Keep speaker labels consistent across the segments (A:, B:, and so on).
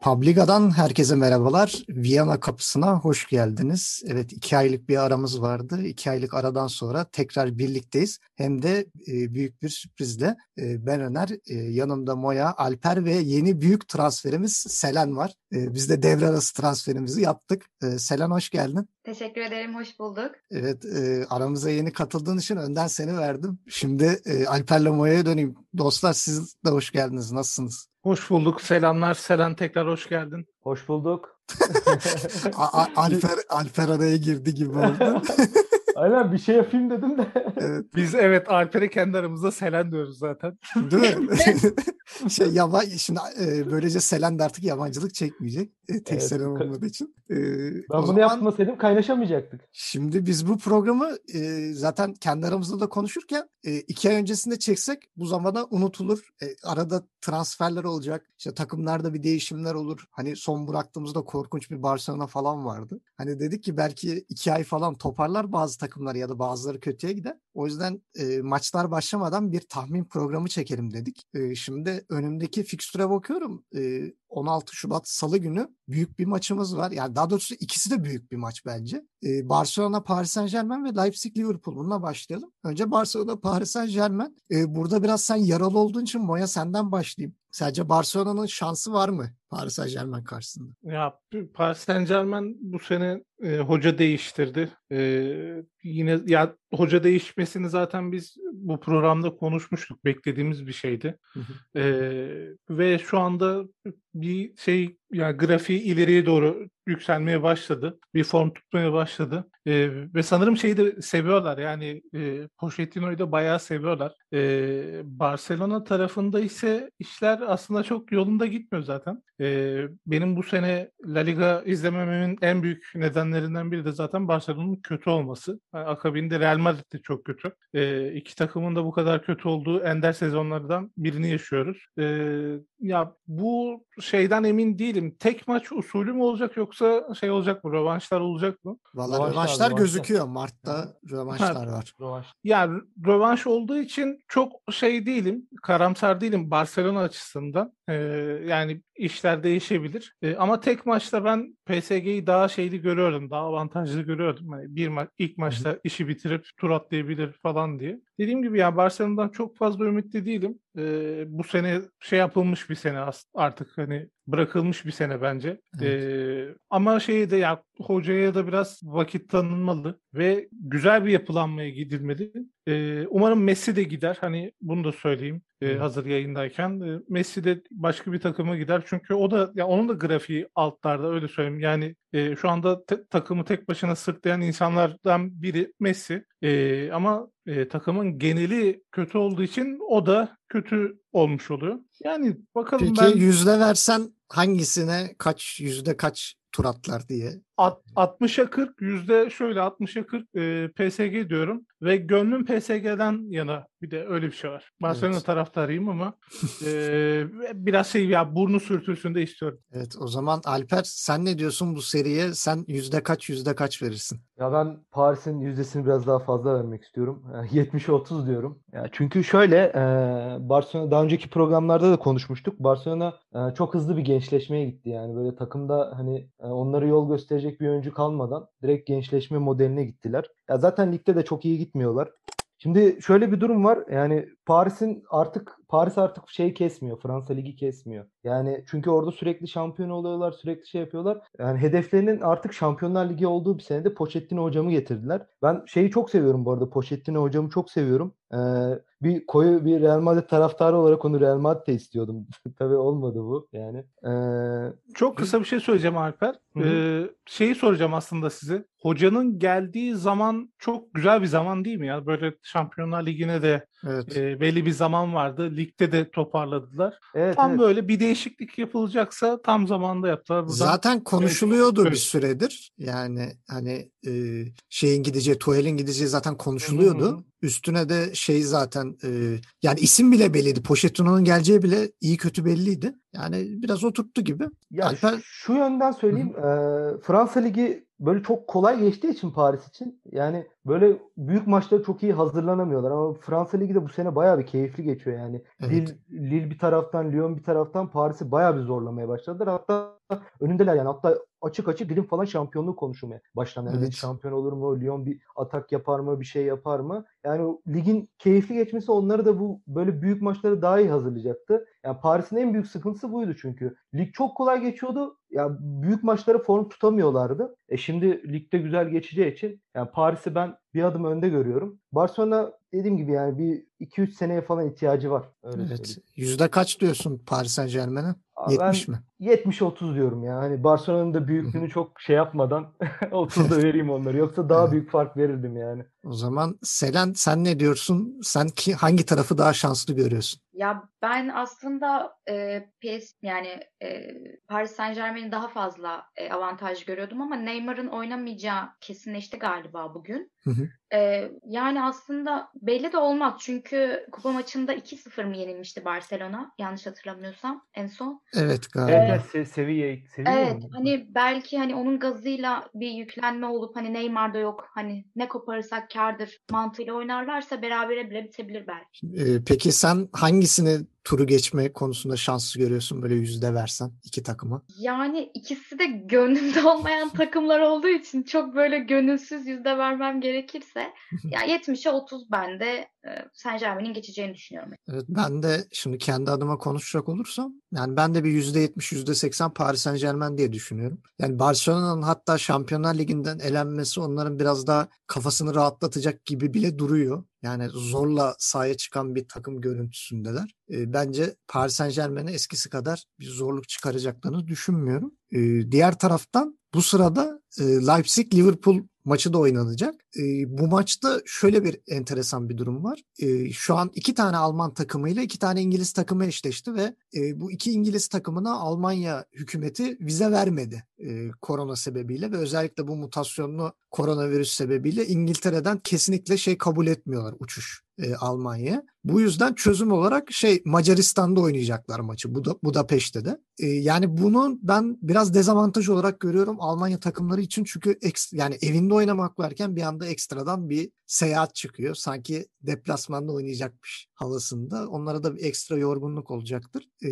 A: Publiga'dan herkese merhabalar. Viyana kapısına hoş geldiniz. Evet iki aylık bir aramız vardı. İki aylık aradan sonra tekrar birlikteyiz. Hem de e, büyük bir sürprizle. E, ben Öner, e, yanımda Moya, Alper ve yeni büyük transferimiz Selen var. E, biz de devre arası transferimizi yaptık. E, Selen hoş geldin.
B: Teşekkür ederim, hoş bulduk.
A: Evet, e, aramıza yeni katıldığın için önden seni verdim. Şimdi e, Alper'le Moya'ya döneyim. Dostlar siz de hoş geldiniz. Nasılsınız?
C: Hoş bulduk. Selamlar. Selen tekrar hoş geldin.
D: Hoş bulduk.
A: Alper, Alper araya girdi gibi oldu.
D: Aynen bir şey yapayım dedim de.
C: Evet. Biz evet Alper'e kendi aramızda Selen diyoruz zaten.
A: Değil mi? şey yaban şimdi e, böylece Selen de artık yabancılık çekmeyecek. E, tek evet, Selen olmadığı için.
D: E, ben bunu zaman, yapmasaydım kaynaşamayacaktık.
A: Şimdi biz bu programı e, zaten kendi aramızda da konuşurken e, iki ay öncesinde çeksek bu zamana unutulur. E, arada transferler olacak. İşte takımlarda bir değişimler olur. Hani son bıraktığımızda korkunç bir Barcelona falan vardı. Hani dedik ki belki iki ay falan toparlar bazı takımlar ya da bazıları kötüye gider. O yüzden e, maçlar başlamadan bir tahmin programı çekelim dedik. E, şimdi önümdeki fikstüre bakıyorum. E, 16 Şubat Salı günü büyük bir maçımız var. Yani daha doğrusu ikisi de büyük bir maç bence. Ee, Barcelona, Paris Saint Germain ve Leipzig Liverpool. Bununla başlayalım. Önce Barcelona, Paris Saint Germain. Ee, burada biraz sen yaralı olduğun için Moya senden başlayayım. Sadece Barcelona'nın şansı var mı Paris Saint Germain karşısında?
C: Ya Paris Saint Germain bu sene e, hoca değiştirdi. E, yine ya hoca değişmesini zaten biz bu programda konuşmuştuk. Beklediğimiz bir şeydi. E, ve şu anda bir şey yani grafiği ileriye doğru yükselmeye başladı. Bir form tutmaya başladı. E, ve sanırım şeyi de seviyorlar. Yani e, Pochettino'yu da bayağı seviyorlar. E, Barcelona tarafında ise işler aslında çok yolunda gitmiyor zaten. E, benim bu sene La Liga izlemememin en büyük nedenlerinden biri de zaten Barcelona'nın kötü olması. Yani akabinde Real Madrid de çok kötü. E, iki takımın da bu kadar kötü olduğu ender sezonlardan birini yaşıyoruz. E, ya bu şeyden emin değilim. Tek maç usulü mü olacak yoksa şey olacak mı? Rövanşlar olacak mı?
A: Valla rövanşlar, rövanşlar gözüküyor. Mart'ta rövanşlar var.
C: Rövanş. Ya rövanş olduğu için çok şey değilim. Karamsar değilim Barcelona açısından. Ee, yani işler değişebilir. Ee, ama tek maçta ben PSG'yi daha şeyli görüyorum. Daha avantajlı görüyordum. Yani bir ma- ilk maçta işi bitirip tur atlayabilir falan diye. Dediğim gibi yani Barcelona'dan çok fazla ümitli değilim. Ee, bu sene şey yapılmış bir sene artık hani bırakılmış bir sene bence. Evet. Ee, ama şeyi de ya hocaya da biraz vakit tanınmalı ve güzel bir yapılanmaya gidilmeli. Ee, umarım Messi de gider. Hani bunu da söyleyeyim e, hazır yayındayken. E, Messi de başka bir takıma gider. Çünkü o da ya onun da grafiği altlarda öyle söyleyeyim. Yani e, şu anda te- takımı tek başına sırtlayan insanlardan biri Messi. E, ama e, takımın geneli kötü olduğu için o da kötü olmuş oluyor. Yani bakalım
A: Peki,
C: ben...
A: Peki yüzde versen hangisine kaç yüzde kaç tur atlar diye.
C: 60'a 40 yüzde şöyle 60'a 40 e, PSG diyorum ve gönlüm PSG'den yana bir de öyle bir şey var. Barcelona evet. taraftarıyım ama e, biraz şey ya burnu sürtülsün de istiyorum.
A: Evet o zaman Alper sen ne diyorsun bu seriye? Sen yüzde kaç yüzde kaç verirsin?
D: Ya ben Paris'in yüzdesini biraz daha fazla vermek istiyorum. 70'e 30 diyorum. Ya çünkü şöyle e, Barcelona daha önceki programlarda da konuşmuştuk. Barcelona e, çok hızlı bir gençleşmeye gitti yani böyle takımda hani e, onları yol gösterecek bir oyuncu kalmadan direkt gençleşme modeline gittiler. Ya zaten ligde de çok iyi gitmiyorlar. Şimdi şöyle bir durum var. Yani Paris'in artık Paris artık şey kesmiyor. Fransa Ligi kesmiyor. Yani çünkü orada sürekli şampiyon oluyorlar, sürekli şey yapıyorlar. Yani hedeflerinin artık Şampiyonlar Ligi olduğu bir senede Pochettino hocamı getirdiler. Ben şeyi çok seviyorum bu arada. Pochettino hocamı çok seviyorum. Ee, bir koyu bir Real Madrid taraftarı olarak onu Real Madrid'de istiyordum. Tabii olmadı bu yani. Ee,
C: çok kısa bir şey söyleyeceğim Alper. Ee, şeyi soracağım aslında size. Hocanın geldiği zaman çok güzel bir zaman değil mi ya? Böyle Şampiyonlar Ligi'ne de evet. e, belli bir zaman vardı. Ligde de toparladılar. Evet, tam evet. böyle bir değişiklik yapılacaksa tam zamanda yaptılar.
A: Buradan Zaten konuşuluyordu evet. bir süredir. Yani hani e, şeyin gideceği, Tuhel'in gideceği zaten konuşuluyordu. Hı-hı. Üstüne de şey zaten e, yani isim bile belliydi. Pochettino'nun geleceği bile iyi kötü belliydi. Yani biraz oturttu gibi.
D: Ya Alper... şu, şu yönden söyleyeyim. E, Fransa Ligi böyle çok kolay geçtiği için Paris için yani böyle büyük maçlara çok iyi hazırlanamıyorlar ama Fransa Ligi de bu sene bayağı bir keyifli geçiyor yani.
A: Evet.
D: Lille, Lille bir taraftan, Lyon bir taraftan Paris'i bayağı bir zorlamaya başladılar. Hatta önündeler yani. Hatta açık açık Lille falan şampiyonluğu konuşulmaya başlandı. Yani
A: Evet.
D: Lille şampiyon olur mu? Lyon bir atak yapar mı? Bir şey yapar mı? Yani ligin keyifli geçmesi onları da bu böyle büyük maçları daha iyi hazırlayacaktı. Yani Paris'in en büyük sıkıntısı buydu çünkü. Lig çok kolay geçiyordu. Ya büyük maçları form tutamıyorlardı. E şimdi ligde güzel geçeceği için yani Paris'i ben bir adım önde görüyorum. Barcelona dediğim gibi yani bir 2-3 seneye falan ihtiyacı var. Öyle
A: Evet.
D: söyleyeyim.
A: Yüzde kaç diyorsun Paris Saint Germain'e?
D: Aa,
A: 70
D: ben
A: mi?
D: 70-30 diyorum ya. Hani Barcelona'nın da büyüklüğünü çok şey yapmadan 30'da vereyim onları. Yoksa daha
A: Evet.
D: büyük fark verirdim yani.
A: O zaman Selen sen ne diyorsun? Sen ki hangi tarafı daha şanslı görüyorsun?
B: Ya ben aslında e, PS yani e, Paris Saint-Germain'i daha fazla e, avantaj görüyordum ama Neymar'ın oynamayacağı kesinleşti galiba bugün.
A: Hı hı.
B: E, yani aslında belli de olmaz çünkü kupa maçında 2-0 mı yenilmişti Barcelona yanlış hatırlamıyorsam en son.
A: Evet galiba.
D: Evet, se- seviye, seviye
B: Evet
D: mi?
B: hani belki hani onun gazıyla bir yüklenme olup hani Neymar da yok hani ne koparırsak kârdır mantığıyla oynarlarsa berabere bile bitebilir belki.
A: Ee, peki sen hangisini turu geçme konusunda şanslı görüyorsun böyle yüzde versen iki takıma?
B: Yani ikisi de gönlümde olmayan takımlar olduğu için çok böyle gönülsüz yüzde vermem gerekirse ya 70'e 30 ben de e, Saint Germain'in geçeceğini düşünüyorum.
A: Evet, ben de şimdi kendi adıma konuşacak olursam yani ben de bir yüzde yetmiş, yüzde seksen Paris Saint Germain diye düşünüyorum. Yani Barcelona'nın hatta Şampiyonlar Ligi'nden elenmesi onların biraz daha kafasını rahatlatacak gibi bile duruyor. Yani zorla sahaya çıkan bir takım görüntüsündeler. E, bence Paris Saint Germain'e eskisi kadar bir zorluk çıkaracaklarını düşünmüyorum. E, diğer taraftan bu sırada e, Leipzig-Liverpool maçı da oynanacak. E, bu maçta şöyle bir enteresan bir durum var. E, şu an iki tane Alman takımıyla iki tane İngiliz takımı eşleşti ve e, bu iki İngiliz takımına Almanya hükümeti vize vermedi e, korona sebebiyle ve özellikle bu mutasyonlu koronavirüs sebebiyle İngiltere'den kesinlikle şey kabul etmiyorlar uçuş e, Almanya'ya. Bu yüzden çözüm olarak şey Macaristan'da oynayacaklar maçı Buda, Budapeşte de. E, yani bunu ben biraz dezavantaj olarak görüyorum Almanya takımları için çünkü eks, yani evinde oynamak varken bir anda ekstradan bir seyahat çıkıyor. Sanki deplasmanda oynayacakmış havasında. Onlara da bir ekstra yorgunluk olacaktır. E,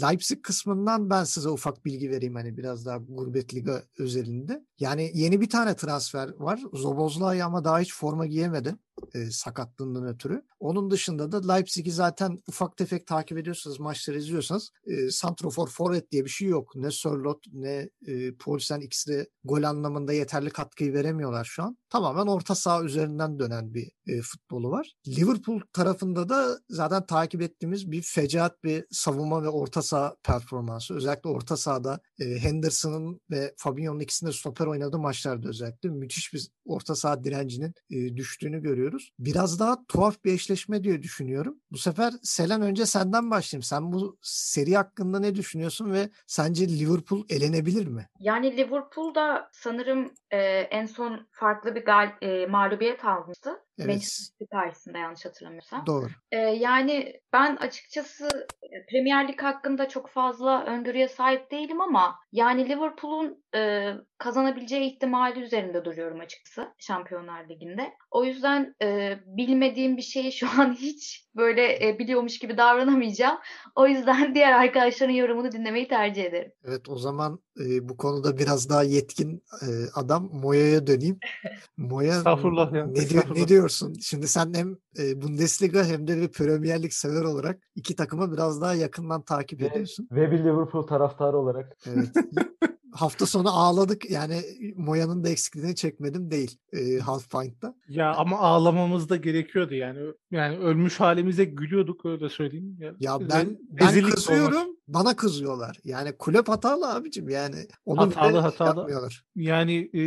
A: Leipzig kısmından ben size ufak bilgi vereyim hani biraz daha gurbet liga özelinde. Yani yeni bir tane transfer var. Zobozlay ama daha hiç forma giyemedi e, sakatlığından ötürü. Onun dışında da Leipzig'i zaten ufak tefek takip ediyorsanız, maçları izliyorsanız e, Santrofor Forvet diye bir şey yok. Ne Sörlot ne e, Paulsen ikisi de gol anlamında yeterli katkıyı veremiyorlar şu an. Tamamen orta saha üzerinden dönen bir e, futbolu var. Liverpool tarafında da zaten takip ettiğimiz bir fecaat bir savunma ve orta saha performansı. Özellikle orta sahada e, Henderson'ın ve Fabinho'nun ikisinde stoper oynadığı maçlarda özellikle müthiş bir orta saha direncinin e, düştüğünü görüyoruz. Biraz daha tuhaf bir eşleşme diye düşünüyorum. Bu sefer Selen önce senden başlayayım. Sen bu seri hakkında ne düşünüyorsun ve sence Liverpool elenebilir mi?
B: Yani Liverpool'da sanırım e, en son farklı bir gal e, mağlubiyet almıştı.
A: Evet.
B: Manchester City karşısında yanlış hatırlamıyorsam.
A: Doğru.
B: E, yani ben açıkçası Premier Lig hakkında çok fazla öngörüye sahip değilim ama yani Liverpool'un e, kazanabileceği ihtimali üzerinde duruyorum açıkçası Şampiyonlar Ligi'nde. O yüzden e, bilmediğim bir şeyi şu an hiç böyle e, biliyormuş gibi davranamayacağım. O yüzden diğer arkadaşların yorumunu dinlemeyi tercih ederim.
A: Evet o zaman e, bu konuda biraz daha yetkin e, adam Moya'ya döneyim. Moya
C: Estağfurullah ya,
A: ne, diyor, ne diyorsun? Şimdi sen hem e, Bundesliga hem de bir Premier Lig sever olarak iki takımı biraz daha yakından takip
D: Ve,
A: ediyorsun.
D: ve bir Liverpool taraftarı olarak.
A: Evet. Hafta sonu ağladık yani Moya'nın da eksikliğini çekmedim değil e, Half Pint'ta.
C: Ya ama ağlamamız da gerekiyordu yani. Yani ölmüş halimize gülüyorduk öyle söyleyeyim. Ya,
A: Ya ben ben kızıyorum bana kızıyorlar. Yani kulüp hatalı abicim yani. Onu
C: Hatalı, hatalı.
A: yapmıyorlar.
C: Yani e,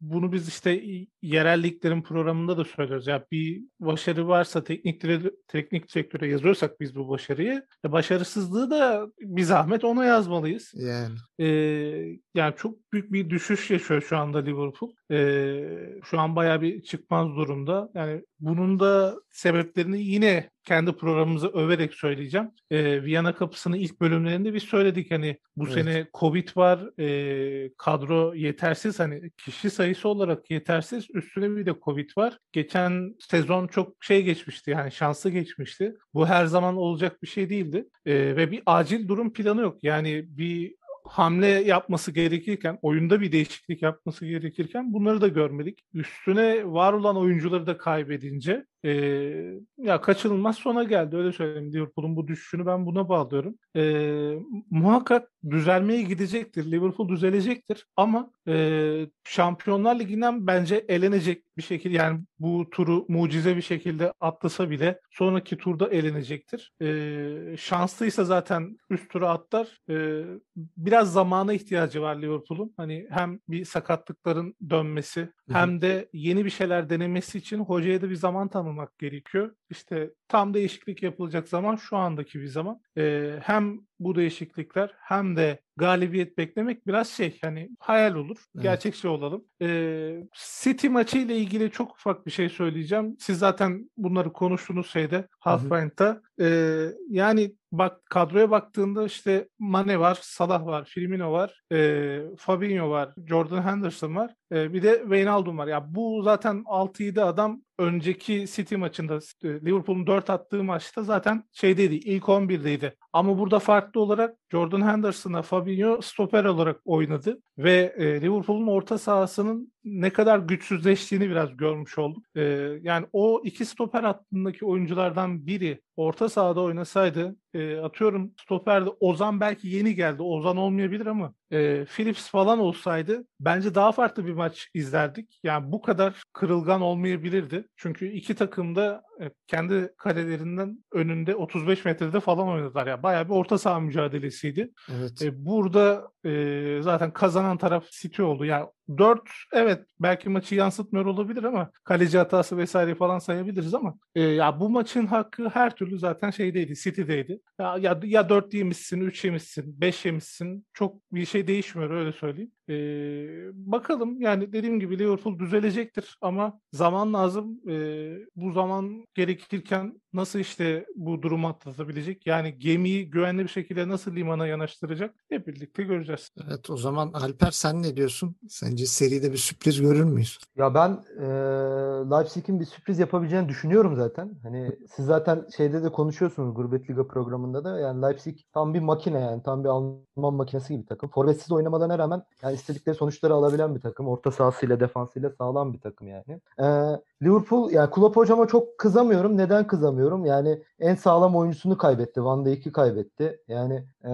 C: bunu biz işte y- yerel liglerin programında da söylüyoruz. Ya bir başarı varsa teknik dire- teknik sektöre yazıyorsak biz bu başarıyı, e, başarısızlığı da bir zahmet ona yazmalıyız.
A: Yani.
C: E, yani çok büyük bir düşüş yaşıyor şu anda Liverpool. Ee, şu an bayağı bir çıkmaz durumda. Yani bunun da sebeplerini yine kendi programımızı överek söyleyeceğim. Ee, Viyana Kapısı'nın ilk bölümlerinde biz söyledik hani bu
A: Evet.
C: sene Covid var, e, kadro yetersiz hani kişi sayısı olarak yetersiz, üstüne bir de Covid var. Geçen sezon çok şey geçmişti yani şanslı geçmişti. Bu her zaman olacak bir şey değildi. Ee, ve bir acil durum planı yok. Yani bir hamle yapması gerekirken, oyunda bir değişiklik yapması gerekirken bunları da görmedik. Üstüne var olan oyuncuları da kaybedince e, ya kaçınılmaz sona geldi öyle söyleyeyim. Liverpool'un bu düşüşünü ben buna bağlıyorum. E, muhakkak düzelmeye gidecektir. Liverpool düzelecektir ama e, Şampiyonlar Ligi'nden bence elenecek bir şekilde yani bu turu mucize bir şekilde atlasa bile sonraki turda elenecektir. E, şanslıysa zaten üst tura atlar. E, biraz zamana ihtiyacı var Liverpool'un. Hani hem bir sakatlıkların dönmesi hem de yeni bir şeyler denemesi için hocaya da bir zaman tanımak gerekiyor. İşte tam değişiklik yapılacak zaman şu andaki bir zaman. E, hem bu değişiklikler hem de galibiyet beklemek biraz şey hani hayal olur.
A: Evet.
C: Gerçekçi olalım. Ee, City maçı ile ilgili çok ufak bir şey söyleyeceğim. Siz zaten bunları konuştunuz şeyde Half Pint'ta. Ee, yani bak kadroya baktığında işte Mane var, Salah var, Firmino var, e, Fabinho var, Jordan Henderson var. e, bir de Wijnaldum var. Ya bu zaten 6-7 adam önceki City maçında e, Liverpool'un 4 attığı maçta zaten şeydeydi ilk 11'deydi. Ama burada farklı olarak Jordan Henderson'a Fabinho stoper olarak oynadı ve e, Liverpool'un orta sahasının ne kadar güçsüzleştiğini biraz görmüş olduk. E, yani o iki stoper hattındaki oyunculardan biri orta sahada oynasaydı e, atıyorum stoperde Ozan belki yeni geldi. Ozan olmayabilir ama e, Phillips falan olsaydı bence daha farklı bir maç izlerdik. Yani bu kadar kırılgan olmayabilirdi. Çünkü iki takım da kendi kalelerinden önünde 35 metrede falan oynadılar. Yani bayağı bir orta saha mücadelesiydi.
A: Evet.
C: E, burada e, zaten kazanan taraf City oldu. Yani 4 evet belki maçı yansıtmıyor olabilir ama kaleci hatası vesaire falan sayabiliriz ama e, ya bu maçın hakkı her türlü zaten şeydeydi City'deydi. Ya, ya, ya 4 yemişsin, 3 yemişsin, 5 yemişsin çok bir şey değişmiyor öyle söyleyeyim. E, bakalım yani dediğim gibi Liverpool düzelecektir ama zaman lazım. E, bu zaman gerekirken nasıl işte bu durumu atlatabilecek? Yani gemiyi güvenli bir şekilde nasıl limana yanaştıracak? Hep birlikte göreceğiz.
A: Evet o zaman Alper sen ne diyorsun? Sence seride bir sürpriz görür müyüz?
D: Ya ben e, Leipzig'in bir sürpriz yapabileceğini düşünüyorum zaten. Hani siz zaten şeyde de konuşuyorsunuz Gurbet Liga programında da. Yani Leipzig tam bir makine yani. Tam bir Alman makinesi gibi takım. Forvetsiz oynamalarına rağmen yani istedikleri sonuçları alabilen bir takım. Orta sahasıyla defansıyla sağlam bir takım yani. E, Liverpool yani Klopp hocama çok kızamıyorum. Neden kızamıyorum? Yani en sağlam oyuncusunu kaybetti. Van Dijk'i kaybetti. Yani e,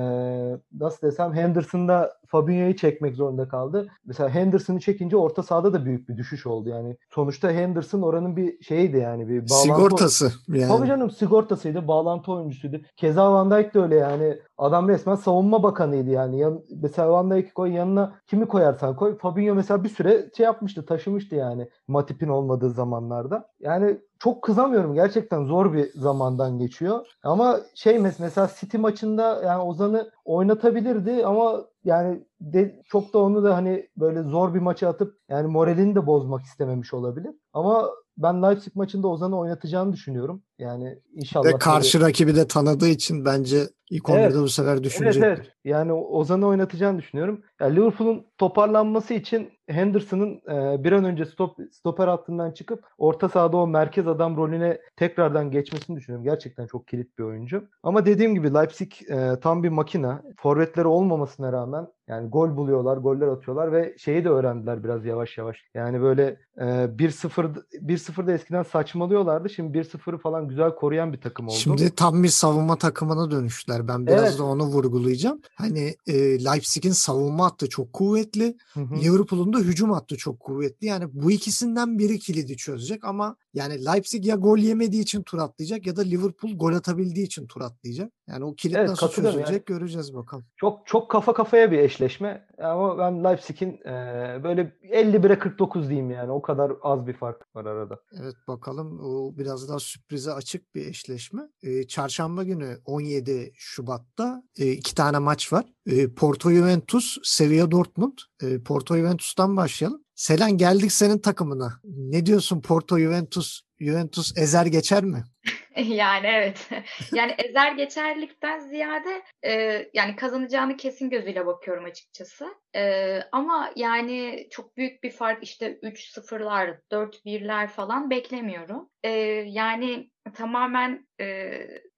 D: nasıl desem Henderson'da Fabinho'yu çekmek zorunda kaldı. Mesela Henderson'ı çekince orta sahada da büyük bir düşüş oldu. Yani sonuçta Henderson oranın bir şeyiydi yani bir bağlantı
A: Sigortası yani.
D: Tabii canım sigortasıydı, bağlantı oyuncusuydu. Keza Van Dijk de öyle yani. Adam resmen savunma bakanıydı yani. Yan, mesela Van Dijk'i koy yanına kimi koyarsan koy. Fabinho mesela bir süre şey yapmıştı, taşımıştı yani Matip'in olmadığı zamanlarda. Yani çok kızamıyorum. Gerçekten zor bir zamandan geçiyor. Ama şey mes- mesela City maçında yani Ozan'ı oynatabilirdi ama yani de, çok da onu da hani böyle zor bir maça atıp yani moralini de bozmak istememiş olabilir. Ama ben Leipzig maçında Ozan'ı oynatacağını düşünüyorum. Yani inşallah.
A: Ve karşı rakibi de tanıdığı için bence ilk 11'de
D: Evet.
A: bu sefer
D: Evet
A: düşünecektir.
D: evet. Yani Ozan'ı oynatacağını düşünüyorum. Yani Liverpool'un toparlanması için Henderson'ın e, bir an önce stop, stoper hattından çıkıp orta sahada o merkez adam rolüne tekrardan geçmesini düşünüyorum. Gerçekten çok kilit bir oyuncu. Ama dediğim gibi Leipzig e, tam bir makina. Forvetleri olmamasına rağmen yani gol buluyorlar, goller atıyorlar ve şeyi de öğrendiler biraz yavaş yavaş. Yani böyle e, 1-0 1-0'da eskiden saçmalıyorlardı. Şimdi 1-0'ı falan güzel koruyan bir takım oldu.
A: Şimdi tam bir savunma takımına dönüştüler. Ben biraz
D: Evet.
A: da onu vurgulayacağım. Hani e, Leipzig'in savunma hattı çok kuvvetli. Liverpool'un da hücum hattı çok kuvvetli. Yani bu ikisinden biri kilidi çözecek ama Yani Leipzig ya gol yemediği için tur atlayacak ya da Liverpool gol atabildiği için tur atlayacak. Yani o kilit
D: Evet,
A: nasıl çözülecek
D: yani.
A: göreceğiz bakalım.
D: Çok çok kafa kafaya bir eşleşme. Ama ben Leipzig'in e, böyle 51'e 49 diyeyim yani. O kadar az bir fark var arada.
A: Evet bakalım o biraz daha sürprize açık bir eşleşme. Ee, çarşamba günü 17 Şubat'ta e, iki tane maç var. E, Porto Juventus, Sevilla Dortmund. E, Porto Juventus'tan başlayalım. Selen geldik senin takımına. Ne diyorsun Porto Juventus? Juventus ezer geçer mi?
B: Yani evet. Yani ezer geçerlikten ziyade e, yani kazanacağını kesin gözüyle bakıyorum açıkçası. E, ama yani çok büyük bir fark işte 3-0'lar, 4-1'ler falan beklemiyorum. E, yani tamamen e,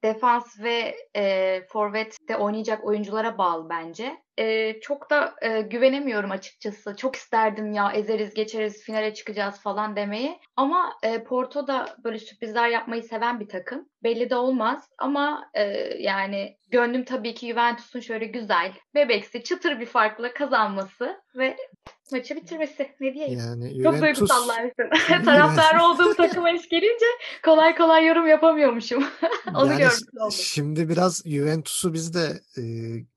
B: defans ve e, forvette oynayacak oyunculara bağlı bence. E, çok da e, güvenemiyorum açıkçası. Çok isterdim ya ezeriz geçeriz finale çıkacağız falan demeyi. Ama e, Porto da böyle sürprizler yapmayı seven bir takım. Belli de olmaz ama e, yani gönlüm tabii ki Juventus'un şöyle güzel, bebeksi, çıtır bir farkla kazanması ve maçı bitirmesi. Ne diyeyim?
A: Yani
B: Çok
A: Juventus
B: duygusallarsın. Taraftar olduğum takıma iş gelince kolay kolay yorum yapamıyormuşum. Onu
A: Yani
B: görmüş oldum.
A: Şimdi biraz Juventus'u biz de e,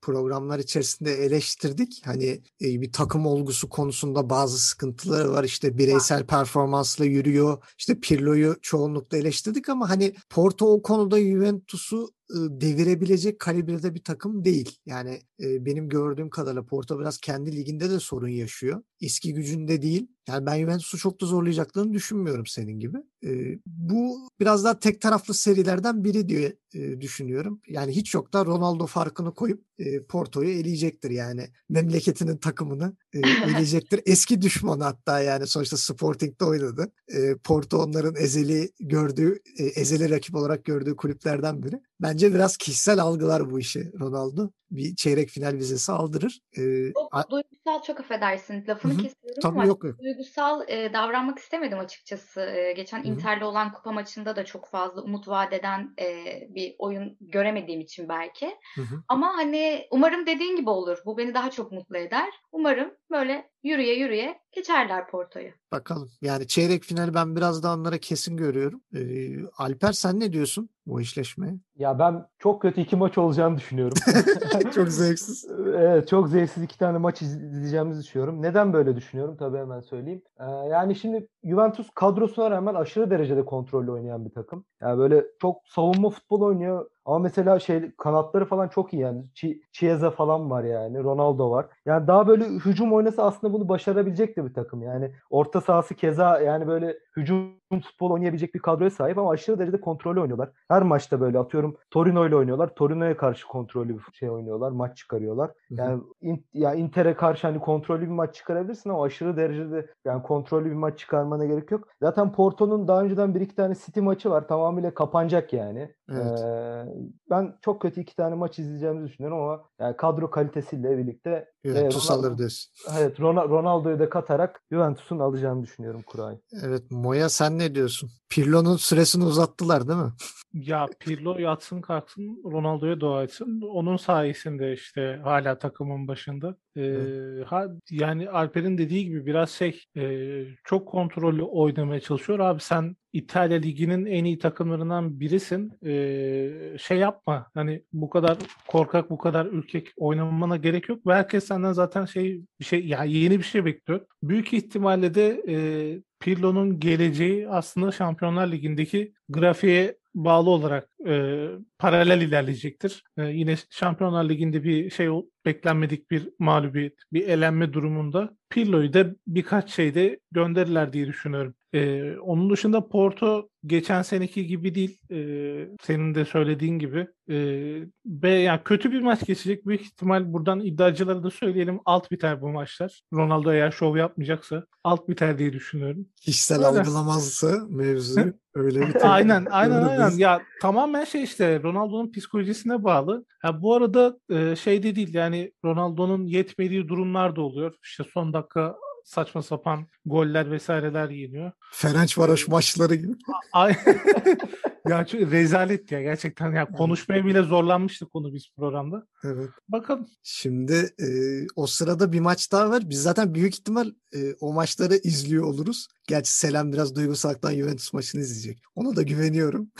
A: programlar içerisinde eleştirdik. Hani e, bir takım olgusu konusunda bazı sıkıntıları var. İşte bireysel performansla yürüyor. İşte Pirlo'yu çoğunlukla eleştirdik ama hani Porto o konuda Juventus'u e, devirebilecek kalibrede bir takım değil. Yani e, benim gördüğüm kadarıyla Porto biraz kendi liginde de sorun yaşıyor. Eski gücünde değil. Yani ben Juventus'u çok da zorlayacaklarını düşünmüyorum senin gibi. E, bu biraz daha tek taraflı serilerden biri diye e, düşünüyorum. Yani hiç yok da Ronaldo farkını koyup e, Porto'yu eleyecektir yani. Memleketinin takımını e, eleyecektir. Eski düşmanı hatta yani sonuçta Sporting'de oynadı. E, Porto onların ezeli gördüğü, e, ezeli rakip olarak gördüğü kulüplerden biri. Bence biraz kişisel algılar bu işi Ronaldo. Bir çeyrek final vizesi aldırır. E,
B: Çok duygusal çok affedersin lafını
A: Hı hı.
B: kesiyorum
A: tabii
B: ama
A: yok
B: duygusal e, davranmak istemedim açıkçası. E, geçen
A: Hı hı.
B: Inter'le olan kupa maçında da çok fazla umut vaat eden e, bir oyun göremediğim için belki.
A: Hı hı.
B: Ama hani umarım dediğin gibi olur. Bu beni daha çok mutlu eder. Umarım böyle yürüye yürüye geçerler Porto'yu.
A: Bakalım. Yani çeyrek finali ben biraz daha onlara kesin görüyorum. E, Alper sen ne diyorsun bu eşleşmeye?
D: Ya ben çok kötü iki maç olacağını düşünüyorum.
A: çok zevksiz.
D: Evet, çok zevksiz iki tane maç izleyeceğimizi düşünüyorum. Neden böyle düşünüyorum? Tabii hemen söyleyeyim. Ee, yani şimdi Juventus kadrosuna rağmen aşırı derecede kontrollü oynayan bir takım. Yani böyle çok savunma futbol oynuyor. Ama mesela şey kanatları falan çok iyi yani. Ch- Chiesa falan var yani. Ronaldo var. Yani daha böyle hücum oynasa aslında bunu başarabilecek de bir takım. Yani orta sahası keza yani böyle hücum futbol oynayabilecek bir kadroya sahip ama aşırı derecede kontrollü oynuyorlar. Her maçta böyle atıyorum Torino ile oynuyorlar. Torino'ya karşı kontrollü bir şey oynuyorlar. Maç çıkarıyorlar. Yani in, ya Inter'e karşı hani kontrollü bir maç çıkarabilirsin ama aşırı derecede yani kontrollü bir maç çıkarmana gerek yok. Zaten Porto'nun daha önceden bir iki tane City maçı var. Tamamıyla kapanacak yani.
A: Evet.
D: Ee, ben çok kötü iki tane maç izleyeceğimizi düşünüyorum ama yani kadro kalitesiyle birlikte
A: Juventus
D: Ronaldo-
A: alır diyorsun.
D: evet Ron- Ronaldo'yu da katarak Juventus'un alacağını düşünüyorum kurayı.
A: Evet Moya sen ne diyorsun? Pirlo'nun süresini uzattılar değil mi?
C: Ya Pirlo yatsın kalksın Ronaldo'ya dua etsin. Onun sayesinde işte hala takımın başında. Ee, ha, yani Alper'in dediği gibi biraz şey e, çok kontrollü oynamaya çalışıyor. Abi sen İtalya Ligi'nin en iyi takımlarından birisin. Ee, şey yapma. Hani bu kadar korkak bu kadar ürkek oynamana gerek yok. Herkes senden zaten şey bir şey ya yeni bir şey bekliyor. Büyük ihtimalle de e, Pirlo'nun geleceği aslında Şampiyonlar Ligi'ndeki grafiğe bağlı olarak e, paralel ilerleyecektir. E, yine Şampiyonlar Ligi'nde bir şey beklenmedik bir mağlubiyet, bir elenme durumunda Pirlo'yu da birkaç şeyde gönderirler diye düşünüyorum. E, onun dışında Porto geçen seneki gibi değil. E, senin de söylediğin gibi. E, ve yani kötü bir maç geçecek. Büyük ihtimal buradan iddiacılara da söyleyelim alt biter bu maçlar. Ronaldo eğer şov yapmayacaksa alt biter diye düşünüyorum.
A: Kişisel
C: Öyle.
A: algılamazsa mevzuyu öyle bir
C: Aynen, aynen,
A: Doğru
C: aynen.
A: diyorsun.
C: Ya tamamen şey işte Ronaldo'nun psikolojisine bağlı. Ha, bu arada e, şey de değil yani Ronaldo'nun yetmediği durumlar da oluyor. İşte son dakika saçma sapan goller vesaireler yeniyor.
A: Ferencvaroş maçları gibi.
C: Ya çünkü rezalet ya gerçekten ya konuşmaya bile zorlanmıştık konu biz programda.
A: Evet.
C: Bakalım.
A: Şimdi e, o sırada bir maç daha var. Biz zaten büyük ihtimal e, o maçları izliyor oluruz. Gerçi Selam biraz duygusallıktan Juventus maçını izleyecek. Ona da güveniyorum.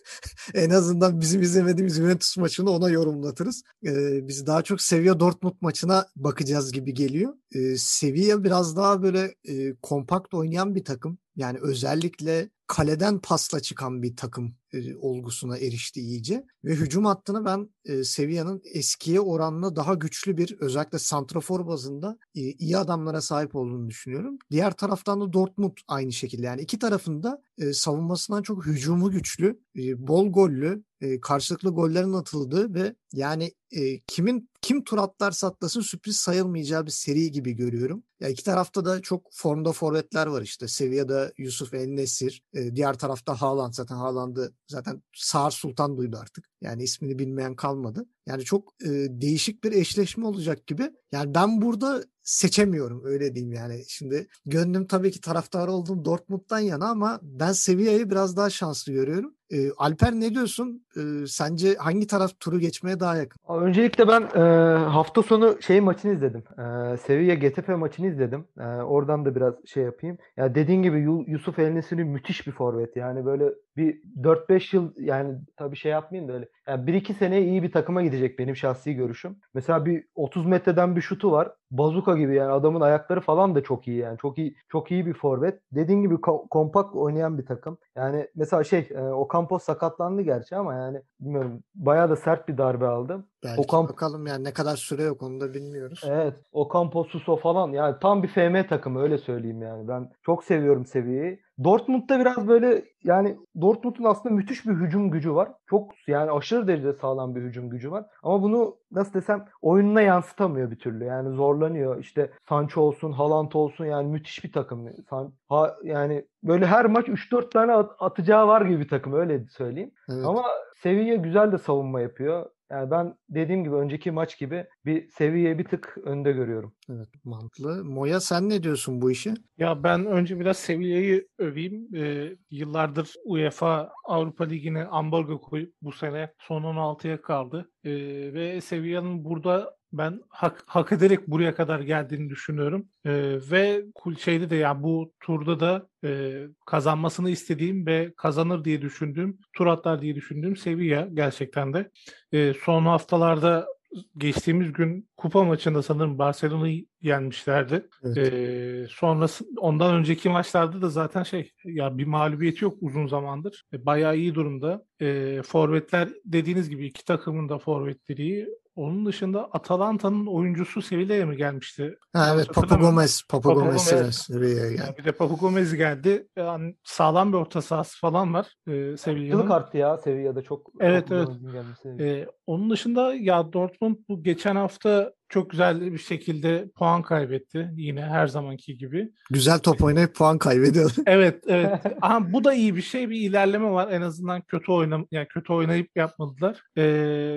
A: en azından bizim izlemediğimiz Juventus maçını ona yorumlatırız. E, biz daha çok Sevilla Dortmund maçına bakacağız gibi geliyor. E, Sevilla biraz daha böyle e, kompakt oynayan bir takım. Yani özellikle kaleden pasla çıkan bir takım e, olgusuna erişti iyice. Ve hücum hattını ben e, Sevilla'nın eskiye oranla daha güçlü bir özellikle santrafor bazında e, iyi adamlara sahip olduğunu düşünüyorum. Diğer taraftan da Dortmund aynı şekilde. Yani iki tarafında e, savunmasından çok hücumu güçlü, e, bol gollü, e, karşılıklı gollerin atıldığı ve yani e, kimin kim tur atlarsa atlasın sürpriz sayılmayacağı bir seri gibi görüyorum. Ya iki tarafta da çok formda forvetler var işte. Sevilla'da Yusuf El-Nesir, e, diğer tarafta Haaland zaten Haaland'ı zaten Sağır Sultan duydu artık. Yani ismini bilmeyen kalmadı. Yani çok e, değişik bir eşleşme olacak gibi. Yani ben burada seçemiyorum öyle diyeyim yani. Şimdi gönlüm tabii ki taraftar olduğum Dortmund'dan yana ama ben Sevilla'yı biraz daha şanslı görüyorum. E, Alper ne diyorsun? E, sence hangi taraf turu geçmeye daha yakın?
D: Öncelikle ben e, hafta sonu şey maçını izledim. E, Sevilla Getafe maçını izledim. E, oradan da biraz şey yapayım. Ya dediğin gibi Yusuf Elnesiri müthiş bir forvet. Yani böyle bir 4-5 yıl yani tabii şey yapmayayım da öyle. Yani 1-2 sene iyi bir takıma gidecek benim şahsi görüşüm. Mesela bir 30 metreden bir şutu var. Bazuka gibi yani adamın ayakları falan da çok iyi yani. Çok iyi çok iyi bir forvet. Dediğin gibi ko- kompakt oynayan bir takım. Yani mesela şey e, Ocampos sakatlandı gerçi ama yani bilmiyorum bayağı da sert bir darbe aldı.
A: Belki
D: Ocamp-
A: bakalım yani ne kadar süre yok onu da bilmiyoruz.
D: Evet. Ocampo, Suso falan yani tam bir FM takımı öyle söyleyeyim yani. Ben çok seviyorum seviyeyi. Dortmund'da biraz böyle yani Dortmund'un aslında müthiş bir hücum gücü var. Çok yani aşırı derecede sağlam bir hücum gücü var. Ama bunu nasıl desem oyununa yansıtamıyor bir türlü. Yani zorlanıyor. İşte Sancho olsun, Haaland olsun yani müthiş bir takım. San, ha, yani böyle her maç 3-4 tane at- atacağı var gibi bir takım öyle söyleyeyim.
A: Evet.
D: Ama Sevilla güzel de savunma yapıyor. Yani ben dediğim gibi önceki maç gibi bir seviye bir tık önde görüyorum.
A: Evet mantıklı. Moya sen ne diyorsun bu işe?
C: Ya ben önce biraz Sevilla'yı öveyim. Ee, yıllardır UEFA Avrupa Ligi'ne ambargo koyup bu sene son 16'ya kaldı. Ee, ve Sevilla'nın burada ben hak, hak ederek buraya kadar geldiğini düşünüyorum. Ee, ve şeyde de yani bu turda da e, kazanmasını istediğim ve kazanır diye düşündüğüm, tur atlar diye düşündüğüm Sevilla gerçekten de. Ee, son haftalarda geçtiğimiz gün kupa maçında sanırım Barcelona'yı yenmişlerdi.
A: Evet.
C: Ee, sonrası ondan önceki maçlarda da zaten şey ya bir mağlubiyeti yok uzun zamandır. E, bayağı iyi durumda. E, forvetler dediğiniz gibi iki takımın da forvetleri iyi. Onun dışında Atalanta'nın oyuncusu Sevilla'ya mı gelmişti?
A: Ha, evet
C: hatırlamıyorum.
A: Gomez. Papa
C: Papa
A: Gomez.
C: Gomez.
A: Sevilla'ya geldi.
C: Yani bir de Papu Gomez geldi. Yani sağlam bir orta sahası falan var e,
D: Yıllık
C: Sevilla'nın.
D: arttı ya Sevilla'da çok.
C: Evet, evet. E, onun dışında ya Dortmund bu geçen hafta çok güzel bir şekilde puan kaybetti. Yine her zamanki gibi.
A: Güzel top oynayıp puan kaybediyor.
C: Evet, evet. Aha, bu da iyi bir şey. Bir ilerleme var. En azından kötü oynam yani kötü oynayıp yapmadılar. Ee,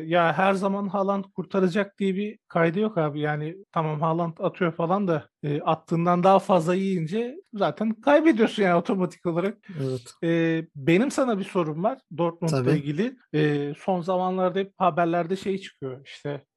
C: ya her zaman Haaland kurtaracak diye bir kaydı yok abi. Yani tamam Haaland atıyor falan da e, attığından daha fazla yiyince zaten kaybediyorsun yani otomatik olarak.
A: evet.
C: Ee, benim sana bir sorum var Dortmund'la
A: Tabii.
C: ilgili. Ee, son zamanlarda hep haberlerde şey çıkıyor. İşte e,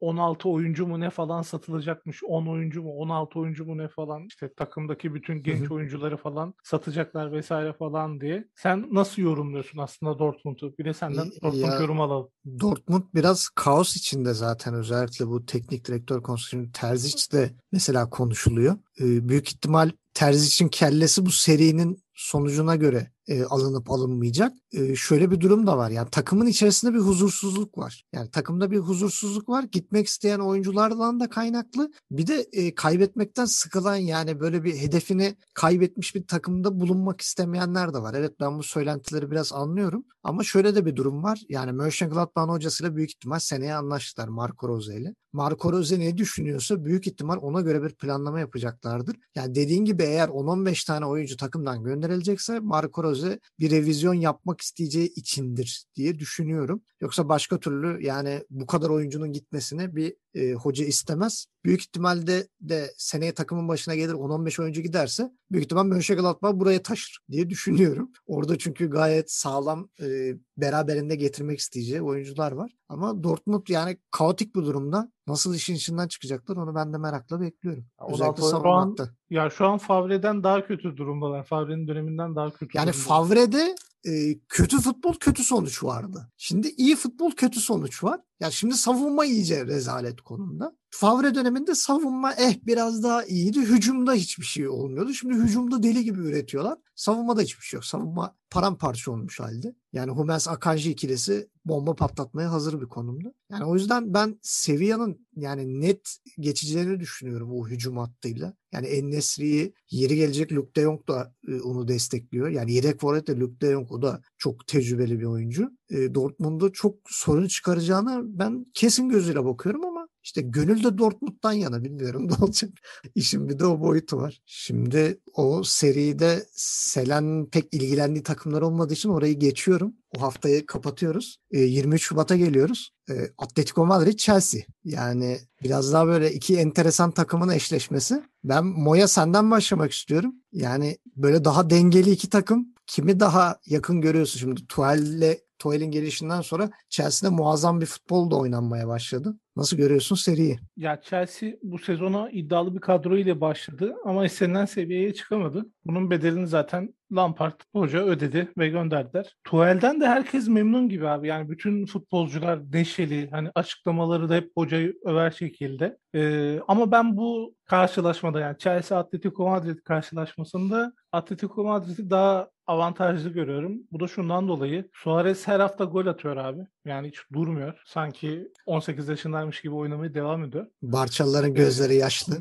C: 16 oyuncu mu ne falan satılacakmış. 10 oyuncu mu 16 oyuncu mu ne falan. İşte takımdaki bütün genç oyuncuları falan satacaklar vesaire falan diye. Sen nasıl yorumluyorsun aslında Dortmund'u? Bir de senden
A: Ya-
C: Dortmund yorum alalım.
A: Dortmund biraz kaos içinde zaten özellikle bu teknik direktör konusu. Şimdi Terzic de mesela konuşuluyor. Büyük ihtimal Terzic'in kellesi bu serinin sonucuna göre e, alınıp alınmayacak. E, şöyle bir durum da var. Yani takımın içerisinde bir huzursuzluk var. Yani takımda bir huzursuzluk var. Gitmek isteyen oyunculardan da kaynaklı. Bir de e, kaybetmekten sıkılan yani böyle bir hedefini kaybetmiş bir takımda bulunmak istemeyenler de var. Evet ben bu söylentileri biraz anlıyorum. Ama şöyle de bir durum var. Yani Mönchengladbach'ın hocasıyla büyük ihtimal seneye anlaştılar Marco Rose ile. Marco Rose ne düşünüyorsa büyük ihtimal ona göre bir planlama yapacaklardır. Yani dediğin gibi eğer 10-15 tane oyuncu takımdan gönderilecekse Marco Rose söze bir revizyon yapmak isteyeceği içindir diye düşünüyorum. Yoksa başka türlü yani bu kadar oyuncunun gitmesini bir e, hoca istemez. Büyük ihtimalle de seneye takımın başına gelir 10-15 oyuncu giderse büyük ihtimal Mönchengladbach buraya taşır diye düşünüyorum. Orada çünkü gayet sağlam e, beraberinde getirmek isteyeceği oyuncular var. Ama Dortmund yani kaotik bir durumda. Nasıl işin içinden çıkacaklar onu ben de merakla bekliyorum. Özellikle savunmakta.
C: Ya şu an Favre'den daha kötü durumdalar. Favre'nin döneminden daha kötü
A: Yani
C: durumdalar.
A: Favre'de e, kötü futbol kötü sonuç vardı. Şimdi iyi futbol kötü sonuç var. Ya şimdi savunma iyice rezalet konumda. Favre döneminde savunma eh biraz daha iyiydi. Hücumda hiçbir şey olmuyordu. Şimdi hücumda deli gibi üretiyorlar. Savunmada hiçbir şey yok. Savunma paramparça olmuş halde. Yani Hummels Akanji ikilisi bomba patlatmaya hazır bir konumda. Yani o yüzden ben Sevilla'nın yani net geçeceğini düşünüyorum o hücum hattıyla. Yani En-Nesyri'yi yeri gelecek Luke de Jong da e, onu destekliyor. Yani yedek forvet de Luke de Jong o da çok tecrübeli bir oyuncu. E, Dortmund'da çok sorun çıkaracağını ben kesin gözüyle bakıyorum ama işte gönül de Dortmund'dan yana bilmiyorum ne olacak. İşin bir de o boyutu var. Şimdi o seride Selen pek ilgilendiği takımlar olmadığı için orayı geçiyorum. O haftayı kapatıyoruz. E, 23 Şubat'a geliyoruz. E, Atletico Madrid Chelsea. Yani biraz daha böyle iki enteresan takımın eşleşmesi. Ben Moya senden başlamak istiyorum. Yani böyle daha dengeli iki takım. Kimi daha yakın görüyorsun şimdi Tuhel'le Tuhel'in gelişinden sonra Chelsea'de muazzam bir futbol da oynanmaya başladı. Nasıl görüyorsun seriyi?
C: Ya Chelsea bu sezona iddialı bir kadro ile başladı ama istenilen seviyeye çıkamadı. Bunun bedelini zaten Lampard hoca ödedi ve gönderdiler. Tuhel'den de herkes memnun gibi abi. Yani bütün futbolcular neşeli. Hani açıklamaları da hep hocayı över şekilde. Ee, ama ben bu karşılaşmada yani Chelsea Atletico Madrid karşılaşmasında Atletico Madrid'i daha avantajlı görüyorum. Bu da şundan dolayı. Suarez her hafta gol atıyor abi. Yani hiç durmuyor. Sanki 18 yaşındaymış gibi oynamaya devam ediyor.
A: Barçalıların gözleri yaşlı.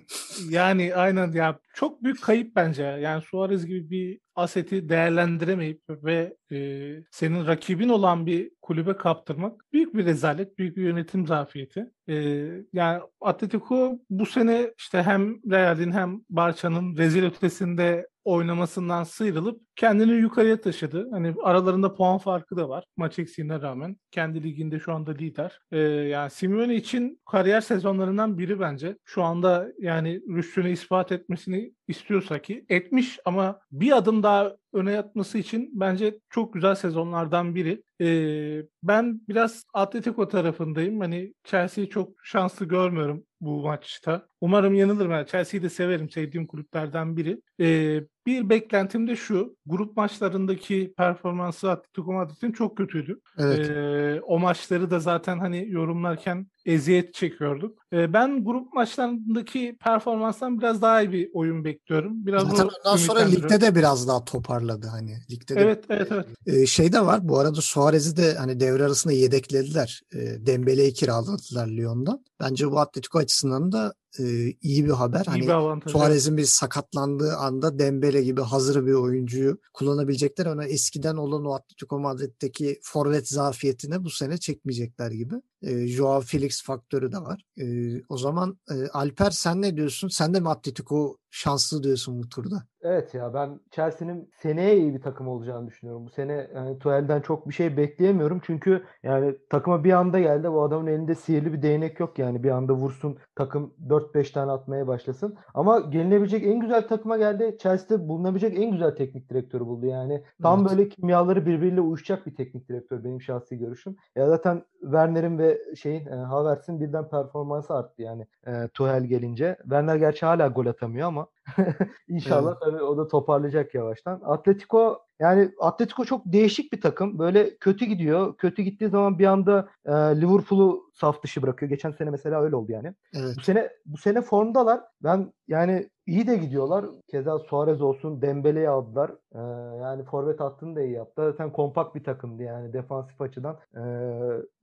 C: Yani aynen ya çok büyük kayıp bence. Yani Suarez gibi bir aseti değerlendiremeyip ve e, senin rakibin olan bir kulübe kaptırmak büyük bir rezalet, büyük bir yönetim zafiyeti. E, yani Atletico bu sene işte hem Real'in hem Barça'nın rezil ötesinde oynamasından sıyrılıp kendini yukarıya taşıdı. Hani aralarında puan farkı da var maç eksiğine rağmen. Kendi liginde şu anda lider. Ee, yani Simeone için kariyer sezonlarından biri bence. Şu anda yani rüştünü ispat etmesini istiyorsa ki etmiş ama bir adım daha öne yatması için bence çok güzel sezonlardan biri. Ee, ben biraz Atletico tarafındayım. Hani Chelsea'yi çok şanslı görmüyorum bu maçta. Umarım yanılırım. Yani Chelsea'yi de severim. Sevdiğim kulüplerden biri. Ee, bir beklentim de şu. Grup maçlarındaki performansı Atletico Madrid'in çok kötüydü.
A: Evet.
C: Ee, o maçları da zaten hani yorumlarken eziyet çekiyorduk. Ee, ben grup maçlarındaki performanstan biraz daha iyi bir oyun bekliyorum. Biraz
A: Zaten ondan sonra ligde de biraz daha toparladı hani. Ligde de
C: Evet, evet, evet.
A: Ee, şey de var bu arada Suarez'i de hani devre arasında yedeklediler. E, Dembele'yi kiraladılar Lyon'dan. Bence bu Atletico açısından da e, iyi bir haber.
C: İyi
A: hani
C: bir.
A: Suarez'in bir sakatlandığı anda Dembele gibi hazır bir oyuncuyu kullanabilecekler. Ona eskiden olan o Atletico Madrid'deki forvet zafiyetini bu sene çekmeyecekler gibi. E, Joao Felix faktörü de var. E, o zaman e, Alper sen ne diyorsun? Sen de mi Atletico şanslı diyorsun bu turda?
D: Evet ya ben Chelsea'nin seneye iyi bir takım olacağını düşünüyorum. Bu sene yani Tuchel'den çok bir şey bekleyemiyorum. Çünkü yani takıma bir anda geldi. Bu adamın elinde sihirli bir değnek yok yani. Bir anda vursun takım 4-5 tane atmaya başlasın. Ama gelinebilecek en güzel takıma geldi. Chelsea'de bulunabilecek en güzel teknik direktörü buldu yani. Tam
A: Evet.
D: böyle kimyaları birbiriyle uyuşacak bir teknik direktör benim şahsi görüşüm. Ya zaten Werner'in ve şeyin e, Havertz'in birden performansı arttı yani e, Tuchel gelince. Werner gerçi hala gol atamıyor ama İnşallah tabii o da toparlayacak yavaştan. Atletico yani Atletico çok değişik bir takım. Böyle kötü gidiyor. Kötü gittiği zaman bir anda e, Liverpool'u saf dışı bırakıyor. Geçen sene mesela öyle oldu yani.
A: Evet.
D: Bu sene bu sene formdalar. Ben yani iyi de gidiyorlar. Keza Suarez olsun Dembele'yi aldılar. Ee, yani forvet hattını da iyi yaptı. Zaten kompakt bir takımdı yani defansif açıdan. Ee,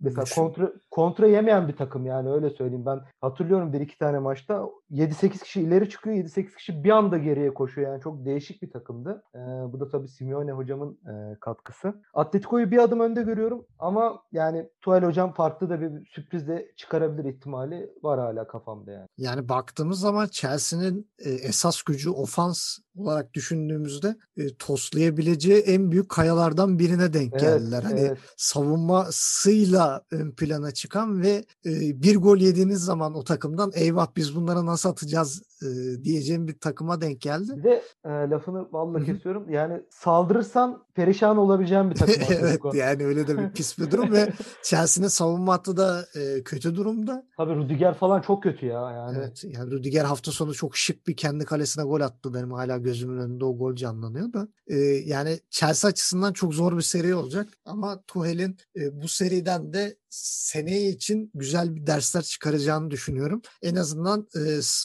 D: mesela
A: Güçlü.
D: kontra, kontra yemeyen bir takım yani öyle söyleyeyim. Ben hatırlıyorum bir iki tane maçta 7-8 kişi ileri çıkıyor, 7-8 kişi bir anda geriye koşuyor. Yani çok değişik bir takımdı. Ee, bu da tabii Simeone hocamın e, katkısı. Atletico'yu bir adım önde görüyorum ama yani Tuchel hocam farklı da bir sürpriz de çıkarabilir ihtimali var hala kafamda yani.
A: Yani baktığımız zaman Chelsea'nin e, esas gücü ofans olarak düşündüğümüzde e, toslayabileceği en büyük kayalardan birine denk
D: Evet,
A: geldiler. Hani
D: evet.
A: savunmasıyla ön plana çıkan ve e, bir gol yediğiniz zaman o takımdan eyvah biz bunları nasıl atacağız e, diyeceğim bir takıma denk geldi.
D: Bir de e, lafını valla
A: Hı hı.
D: kesiyorum. Yani saldırırsan perişan olabileceğim bir takım
A: evet yani öyle de bir pis bir durum ve Chelsea'nin savunma hattı da e, kötü durumda.
D: Tabii Rudiger falan çok kötü ya yani.
A: Evet yani Rüdiger hafta sonu çok şık bir kendi kalesine gol attı. Benim hala gözümün önünde o gol canlanıyor da. Ee, yani Chelsea açısından çok zor bir seri olacak. Ama Tuchel'in e, bu seriden de seneye için güzel bir dersler çıkaracağını düşünüyorum. En azından e,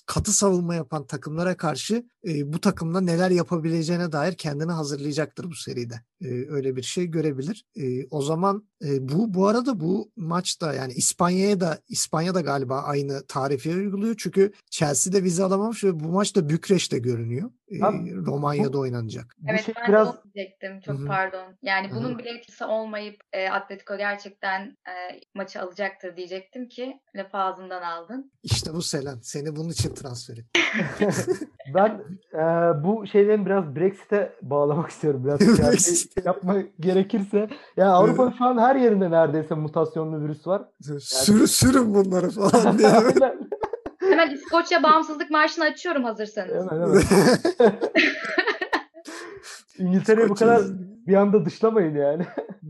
A: katı savunma yapan takımlara karşı e, bu takımda neler yapabileceğine dair kendini hazırlayacaktır bu seride. E, öyle bir şey görebilir. E, o zaman e, bu bu arada bu maçta yani İspanya'ya da İspanya da galiba aynı tarifi uyguluyor. Çünkü Chelsea'de vize alamamış ve bu maç da Bükreş'te görünüyor. E,
D: Abi,
A: Romanya'da oynanacak.
D: Bu
B: Evet
D: şey
B: ben
D: biraz
B: de onu diyecektim. Çok
A: Hı hı.
B: pardon. Yani bunun
A: hı.
B: bile etkisi olmayıp e, Atletico gerçekten e, maçı alacaktır diyecektim ki lafı ağzından aldın.
A: İşte bu Selen. Seni bunun için transfer ettim.
D: ben e, bu şeylerin biraz Brexit'e bağlamak istiyorum. Biraz siyasi
A: Brexit.
D: yapma gerekirse. Yani Avrupa şu an her yerinde neredeyse mutasyonlu virüs var.
A: Sürü, sürün bunları falan diye.
B: Hemen İskoçya Bağımsızlık Marşı'nı açıyorum hazırsanız.
D: Hemen hemen. İngiltere'yi bu kadar bir anda dışlamayın yani.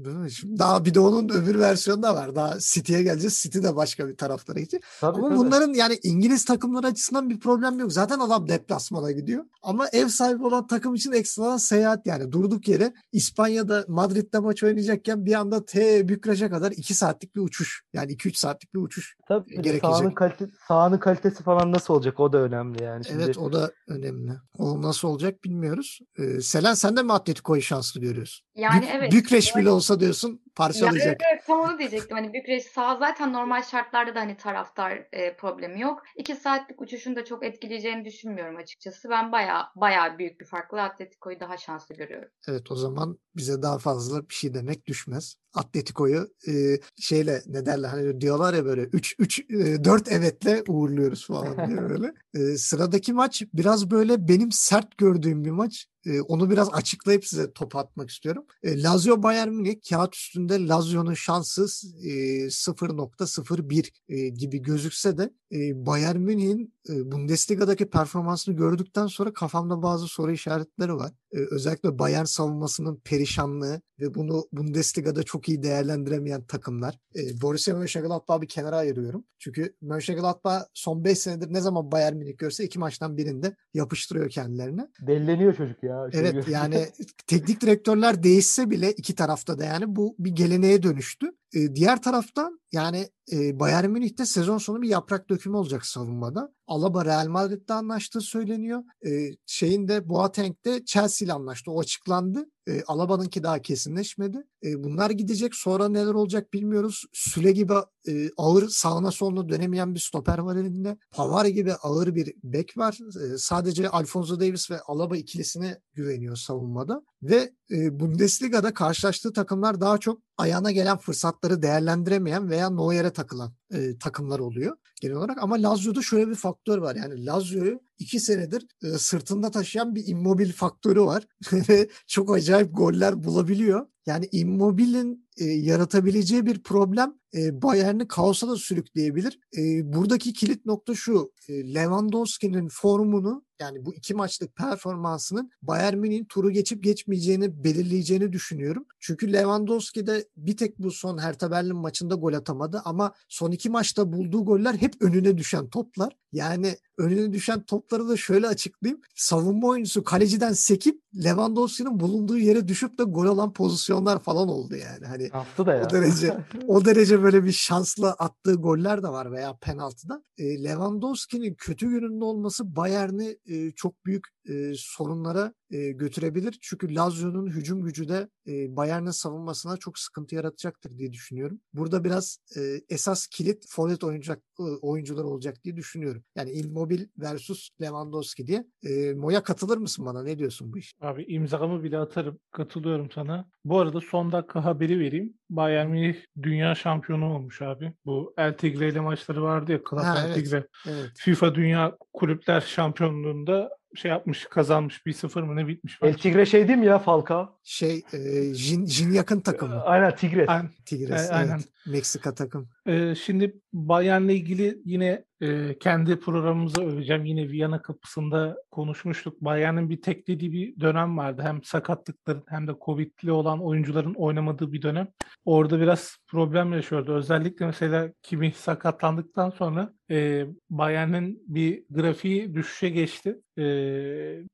A: Değil mi? Şimdi daha bir de onun öbür versiyonu da var. Daha City'ye geleceğiz. City de başka bir taraflara gidecek.
D: Tabii,
A: Ama
D: tabii.
A: bunların yani İngiliz takımları açısından bir problem yok. Zaten adam deplasmana gidiyor. Ama ev sahibi olan takım için ekstradan seyahat yani. Durduk yere İspanya'da Madrid'de maç oynayacakken bir anda T Bükreş'e kadar 2 saatlik bir uçuş. Yani 2-3 saatlik bir uçuş.
D: Tabii
A: gerekecek.
D: sahanın, kalite, sahanın kalitesi falan nasıl olacak o da önemli yani. Şimdi,
A: Evet o da önemli. O nasıl olacak bilmiyoruz. Ee, Selen sen de mi Atletico'yu şanslı görüyorsun?
B: Yani
A: Bük-
B: evet.
A: Bükreş bile olsa diyorsun parçalayacak.
B: evet, evet tam onu diyecektim. Hani Bükreş sağ zaten normal şartlarda da hani taraftar e, problemi yok. İki saatlik uçuşun da çok etkileyeceğini düşünmüyorum açıkçası. Ben baya baya büyük bir farkla Atletico'yu daha şanslı görüyorum.
A: Evet o zaman bize daha fazla bir şey demek düşmez. Atletico'yu e, şeyle ne derler hani diyorlar ya böyle 3 3 4 evetle uğurluyoruz falan diye böyle. E, sıradaki maç biraz böyle benim sert gördüğüm bir maç. E, onu biraz açıklayıp size top atmak istiyorum. E, Lazio Bayern Münih kağıt üstünde Lazio'nun şanssız e, 0.01 e, gibi gözükse de e, Bayern Münih'in e, Bundesliga'daki performansını gördükten sonra kafamda bazı soru işaretleri var. Özellikle Bayern savunmasının perişanlığı ve bunu Bundesliga'da çok iyi değerlendiremeyen takımlar. E, Borussia Mönchengladbach'ı bir kenara ayırıyorum. Çünkü Mönchengladbach son 5 senedir ne zaman Bayern Münih görse iki maçtan birinde yapıştırıyor kendilerine.
D: Delleniyor çocuk ya. Şey
A: Evet yani teknik direktörler değişse bile iki tarafta da yani bu bir geleneğe dönüştü. E, diğer taraftan yani e, Bayern Münih'te sezon sonu bir yaprak dökümü olacak savunmada. Alaba Real Madrid'de anlaştığı söyleniyor. E, şeyin de Boateng de Chelsea ile anlaştı. O açıklandı. E, Alaba'nınki daha kesinleşmedi. E, bunlar gidecek. Sonra neler olacak bilmiyoruz. Süle gibi e, ağır sağına soluna dönemeyen bir stoper var elinde. Pavar gibi ağır bir bek var. E, sadece Alfonso Davis ve Alaba ikilisine güveniyor savunmada. Ve e, Bundesliga'da karşılaştığı takımlar daha çok ayağına gelen fırsatları değerlendiremeyen veya Neuer'e takılan e, takımlar oluyor genel olarak. Ama Lazio'da şöyle bir faktör var. Yani Lazio'yu iki senedir e, sırtında taşıyan bir immobil faktörü var. Çok acayip goller bulabiliyor. Yani Immobile'in e, yaratabileceği bir problem e, Bayern'i kaosa da sürükleyebilir. E, buradaki kilit nokta şu. E, Lewandowski'nin formunu yani bu iki maçlık performansının Bayern Münih'in turu geçip geçmeyeceğini belirleyeceğini düşünüyorum. Çünkü Lewandowski de bir tek bu son Hertha Berlin maçında gol atamadı ama son iki maçta bulduğu goller hep önüne düşen toplar. Yani önüne düşen topları da şöyle açıklayayım. Savunma oyuncusu kaleciden sekip Lewandowski'nin bulunduğu yere düşüp de gol alan pozisyonlar falan oldu yani. Hani
D: Şanslı da ya.
A: o derece o derece böyle bir şansla attığı goller de var veya penaltıda. E, Lewandowski'nin kötü gününde olması Bayern'i e, çok büyük e, sorunlara e, götürebilir. Çünkü Lazio'nun hücum gücü de e, Bayern'in savunmasına çok sıkıntı yaratacaktır diye düşünüyorum. Burada biraz e, esas kilit forvet oynayacak e, oyuncular olacak diye düşünüyorum. Yani Immobile versus Lewandowski diye. E, Moya katılır mısın bana? Ne diyorsun bu iş?
C: Abi imzamı bile atarım. Katılıyorum sana. Bu arada son dakika haberi vereyim. Bayern Münih dünya şampiyonu olmuş abi. Bu El Tigre ile maçları vardı ya. Club
A: Ha,
C: El
A: evet.
C: Tigre.
A: Evet.
C: FIFA Dünya Kulüpler Şampiyonluğunda şey yapmış, kazanmış. 1-0 mı ne bitmiş
D: El. Tigre şey değil mi ya Falcao?
A: Şey e, Jin, Jin yakın takımı.
D: Aynen Tigres.
C: Aynen.
A: Tigres.
C: E, aynen.
A: Evet. Meksika takım.
C: Ee, şimdi Bayern'le ilgili yine e, kendi programımıza öveceğim. Yine Viyana kapısında konuşmuştuk. Bayern'in bir teklediği bir dönem vardı. Hem sakatlıkların hem de Covid'li olan oyuncuların oynamadığı bir dönem. Orada biraz problem yaşıyordu. Özellikle mesela Kimi sakatlandıktan sonra e, Bayern'in bir grafiği düşüşe geçti. E,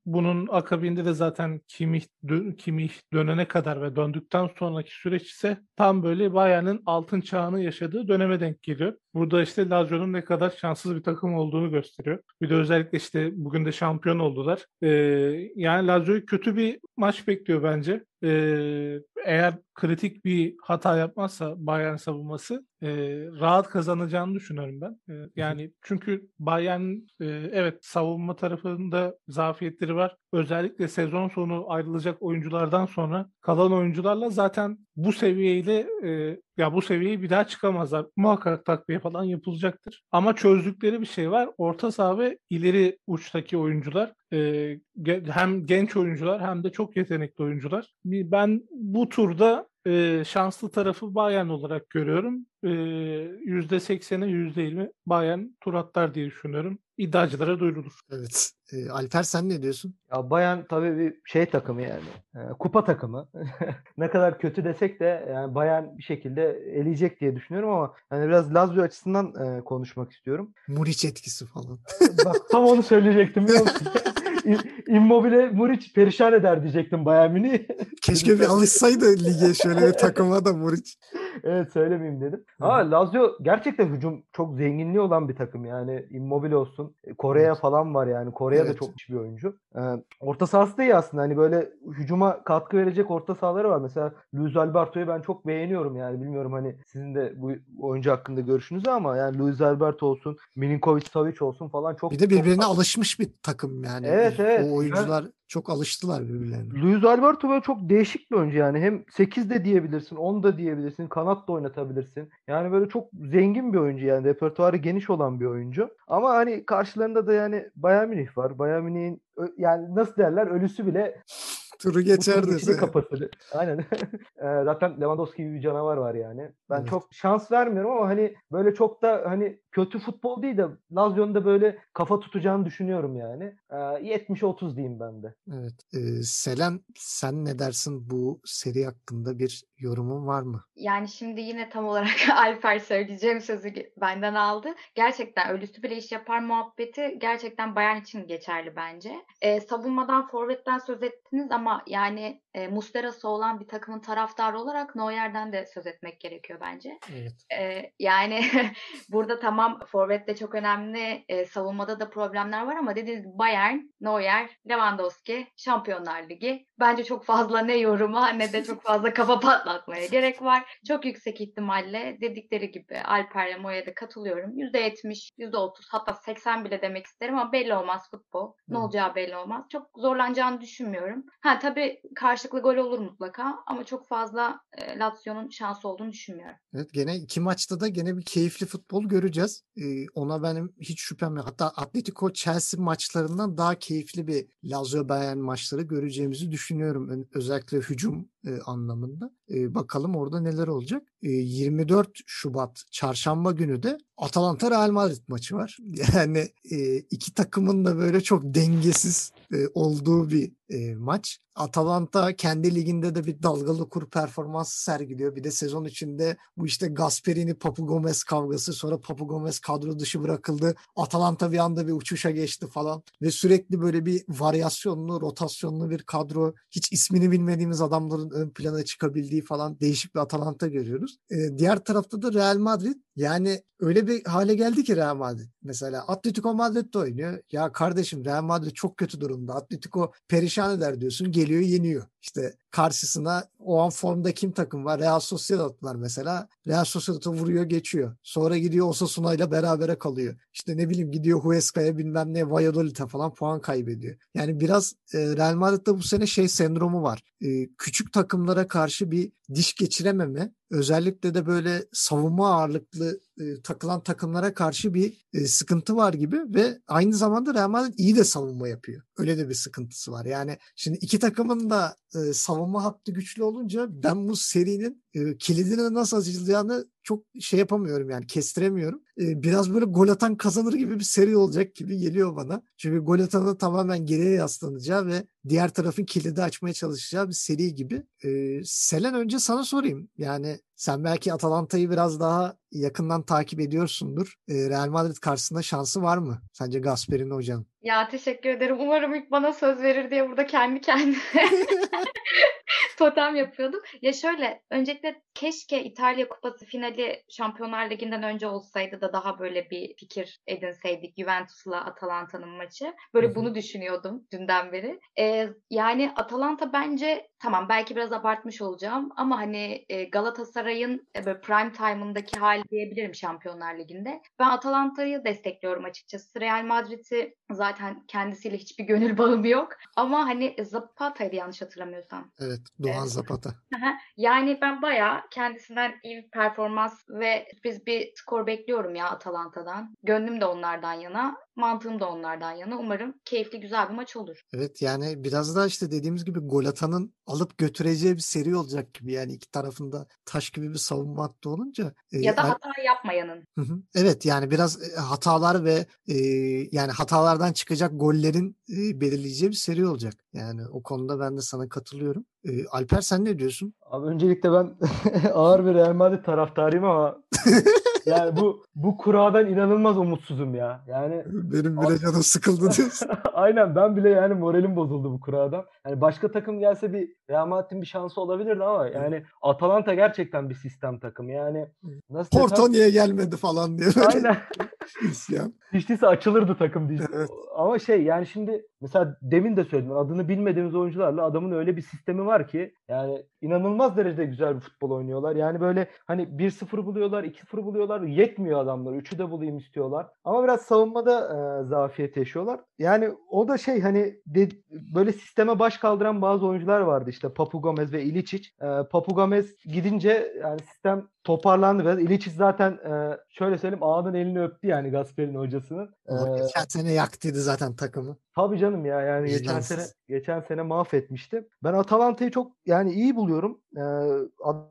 C: bunun akabinde de zaten Kimi, dö- Kimi dönene kadar ve döndükten sonraki süreç ise tam böyle Bayern'in altın çağını yaşadığı döneme denk geliyor. Burada işte Lazio'nun ne kadar şanssız bir takım olduğunu gösteriyor. Bir de özellikle işte bugün de şampiyon oldular. Ee, yani Lazio'yu kötü bir maç bekliyor bence. Eğer kritik bir hata yapmazsa Bayern savunması e, rahat kazanacağını düşünüyorum ben. E, yani çünkü Bayern e, evet savunma tarafında zafiyetleri var. Özellikle sezon sonu ayrılacak oyunculardan sonra kalan oyuncularla zaten bu seviyeyle e, ya bu seviyeye bir daha çıkamazlar. Muhakkak takviye falan yapılacaktır. Ama çözdükleri bir şey var. Orta saha ve ileri uçtaki oyuncular e, hem genç oyuncular hem de çok yetenekli oyuncular. Ben bu turda e, şanslı tarafı Bayern olarak görüyorum. E, %80'e %20 Bayern tur atlar diye düşünüyorum. İddiacılara duyurulur.
A: Evet. E, Alper sen ne diyorsun?
D: Ya Bayern tabii bir şey takımı yani. Ee, kupa takımı. ne kadar kötü desek de yani Bayern bir şekilde eleyecek diye düşünüyorum ama hani biraz Lazio açısından e, konuşmak istiyorum.
A: Muriç etkisi falan.
D: Bak tam onu söyleyecektim biliyor musun? Immobile Muriç perişan eder diyecektim Bayern Münih.
A: Keşke bir alışsaydı lige şöyle bir takıma da Muriç.
D: Evet söylemeyeyim dedim. Ama Lazio gerçekten hücum çok zenginliği olan bir takım yani Immobile olsun. Kore'ye
A: Evet.
D: falan var yani. Kore'ye de
A: Evet.
D: çok iyi bir oyuncu. Ee, orta sahası da iyi aslında. Hani böyle hücuma katkı verecek orta sahaları var. Mesela Luis Alberto'yu ben çok beğeniyorum yani. Bilmiyorum hani sizin de bu oyuncu hakkında görüşünüz ama yani Luis Alberto olsun, Milinkovic Savic olsun falan çok
A: Bir de birbirine
D: çok-
A: alışmış bir takım yani.
D: Evet, evet.
A: O oyuncular çok alıştılar birbirlerine.
D: Luis Alberto böyle çok değişik bir oyuncu yani. Hem 8 de diyebilirsin, 10 da diyebilirsin, kanat da oynatabilirsin. Yani böyle çok zengin bir oyuncu yani. Repertuarı geniş olan bir oyuncu. Ama hani karşılarında da yani Bayern Münih var. Bayern Münih'in yani nasıl derler ölüsü bile
A: Turu geçer dese.
D: kapatır. Aynen. Ee, Zaten Lewandowski gibi bir canavar var yani. Ben
A: Evet.
D: çok şans vermiyorum ama hani böyle çok da hani kötü futbol değil de Lazio'nun da böyle kafa tutacağını düşünüyorum yani. Ee, 70-30 diyeyim ben de.
A: Evet. Ee, Selen sen ne dersin bu seri hakkında bir yorumun var mı?
B: Yani şimdi yine tam olarak Alper söyleyeceğim sözü benden aldı. Gerçekten ölüsü bile iş yapar muhabbeti gerçekten Bayern için geçerli bence. Ee, savunmadan, forvetten söz ettiniz ama yani e, Muslera'sı olan bir takımın taraftarı olarak Neuer'den de söz etmek gerekiyor bence.
A: Evet.
B: Ee, yani burada tamam forvet de çok önemli. e, savunmada da problemler var ama dediğiniz Bayern, Neuer, Lewandowski, Şampiyonlar Ligi. Bence çok fazla ne yoruma ne de çok fazla kafa patlatmaya gerek var. Çok yüksek ihtimalle dedikleri gibi Alper'le Moya'da katılıyorum. %70, %30 hatta 80 bile demek isterim ama belli olmaz futbol. Ne olacağı belli olmaz. Çok zorlanacağını düşünmüyorum. Ha tabii karşılıklı gol olur mutlaka ama çok fazla e, Lazio'nun şansı olduğunu düşünmüyorum.
A: Evet gene iki maçta da gene bir keyifli futbol göreceğiz. Ee, ona benim hiç şüphem yok. Hatta Atletico Chelsea maçlarından daha keyifli bir Lazio Bayern maçları göreceğimizi düşünüyorum. Özellikle hücum e, anlamında. E, bakalım orada neler olacak. E, 24 Şubat çarşamba günü de Atalanta Real Madrid maçı var. Yani e, iki takımın da böyle çok dengesiz e, olduğu bir e, maç. Atalanta kendi liginde de bir dalgalı kur performansı sergiliyor. Bir de sezon içinde bu işte Gasperini Papu Gomez kavgası sonra Papu Gomez kadro dışı bırakıldı. Atalanta bir anda bir uçuşa geçti falan ve sürekli böyle bir varyasyonlu, rotasyonlu bir kadro. Hiç ismini bilmediğimiz adamların ön plana çıkabildiği falan değişik bir Atalanta görüyoruz. Ee, diğer tarafta da Real Madrid Yani öyle bir hale geldi ki Real Madrid. Mesela Atletico Madrid'de oynuyor. Ya kardeşim Real Madrid çok kötü durumda. Atletico perişan eder diyorsun. Geliyor yeniyor. İşte karşısına o an formda kim takım var? Real Sociedad var mesela. Real Sociedad'ı vuruyor geçiyor. Sonra gidiyor Osasuna ile berabere kalıyor. İşte ne bileyim gidiyor Huesca'ya bilmem ne Valladolid'e falan puan kaybediyor. Yani biraz e, Real Madrid'de bu sene şey sendromu var. E, küçük takımlara karşı bir diş geçirememe özellikle de böyle savunma ağırlıklı e, takılan takımlara karşı bir e, sıkıntı var gibi ve aynı zamanda Real Madrid iyi de savunma yapıyor. Öyle de bir sıkıntısı var. Yani şimdi iki takımın da e, savunma hattı güçlü olunca ben bu serinin e, kilidini nasıl açılacağını çok şey yapamıyorum yani kestiremiyorum. E, biraz böyle gol atan kazanır gibi bir seri olacak gibi geliyor bana. Çünkü gol atanı tamamen geriye yaslanacağı ve diğer tarafın kilidi açmaya çalışacağı bir seri gibi. E, Selen önce sana sorayım. Yani sen belki Atalanta'yı biraz daha yakından takip ediyorsundur. E, Real Madrid karşısında şansı var mı? Sence Gasperini hocanın?
B: Ya teşekkür ederim. Umarım ilk bana söz verir diye burada kendi kendime totem yapıyordum. Ya şöyle öncelikle keşke İtalya Kupası finali Şampiyonlar Ligi'nden önce olsaydı da daha böyle bir fikir edinseydik Juventus'la Atalanta'nın maçı. Böyle
A: Hı-hı.
B: bunu düşünüyordum dünden beri. Ee, yani Atalanta bence tamam belki biraz abartmış olacağım ama hani e, Galatasaray'ın e, böyle prime time'ındaki hali diyebilirim Şampiyonlar Ligi'nde. Ben Atalanta'yı destekliyorum açıkçası. Real Madrid'i zaten kendisiyle hiçbir gönül bağım yok. Ama hani Zapata'ydı yanlış hatırlamıyorsam.
A: Evet, Doğan
B: Evet.
A: Zapata.
B: Yani ben bayağı kendisinden iyi bir performans ve biz bir skor bekliyorum ya Atalanta'dan. Gönlüm de onlardan yana, mantığım da onlardan yana. Umarım keyifli güzel bir maç olur.
A: Evet yani biraz daha işte dediğimiz gibi gol atanın alıp götüreceği bir seri olacak gibi. Yani iki tarafında taş gibi bir savunma hattı olunca. e,
B: Ya da hata yapmayanın.
A: Hı hı. Evet yani biraz e, hatalar ve e, yani hatalardan çıkacak gollerin e, belirleyeceği bir seri olacak. Yani o konuda ben de sana katılıyorum. E, Alper sen ne diyorsun?
D: Abi öncelikle ben ağır bir Real Madrid taraftarıyım ama yani bu bu kuradan inanılmaz umutsuzum ya. Yani
A: Benim bile canım sıkıldı diyorsun.
D: aynen ben bile yani moralim bozuldu bu kuradan. Yani başka takım gelse bir Real Madrid'in bir şansı olabilirdi ama yani Atalanta gerçekten bir sistem takımı. Yani nasıl desem-
A: Porto niye gelmedi falan diye böyle
D: Aynen.
A: isyan.
D: Değilse açılırdı takım diye.
A: Evet.
D: Ama şey yani şimdi mesela demin de söyledim adını bilmediğimiz oyuncularla adamın öyle bir sistemi var ki yani inanılmaz derecede güzel bir futbol oynuyorlar. Yani böyle hani 1-0 buluyorlar, 2-0 buluyorlar. Yetmiyor adamlar. 3'ü de bulayım istiyorlar. Ama biraz savunmada e, zafiyet yaşıyorlar. Yani o da şey hani de- böyle sisteme baş kaldıran bazı oyuncular vardı işte Papu Gomez ve Ilicic. E, Papu Gomez gidince yani sistem toparlandı biraz. Ilicic zaten e, şöyle söyleyeyim ağanın elini öptü yani Gasper'in hocasının.
A: O
D: E,
A: geçen sene yaktıydı zaten takımı.
D: Tabii canım ya yani geçen
A: Vicdansız.
D: sene geçen sene mahvetmişti. Ben Atalanta'yı çok yani iyi buluyorum. Ee,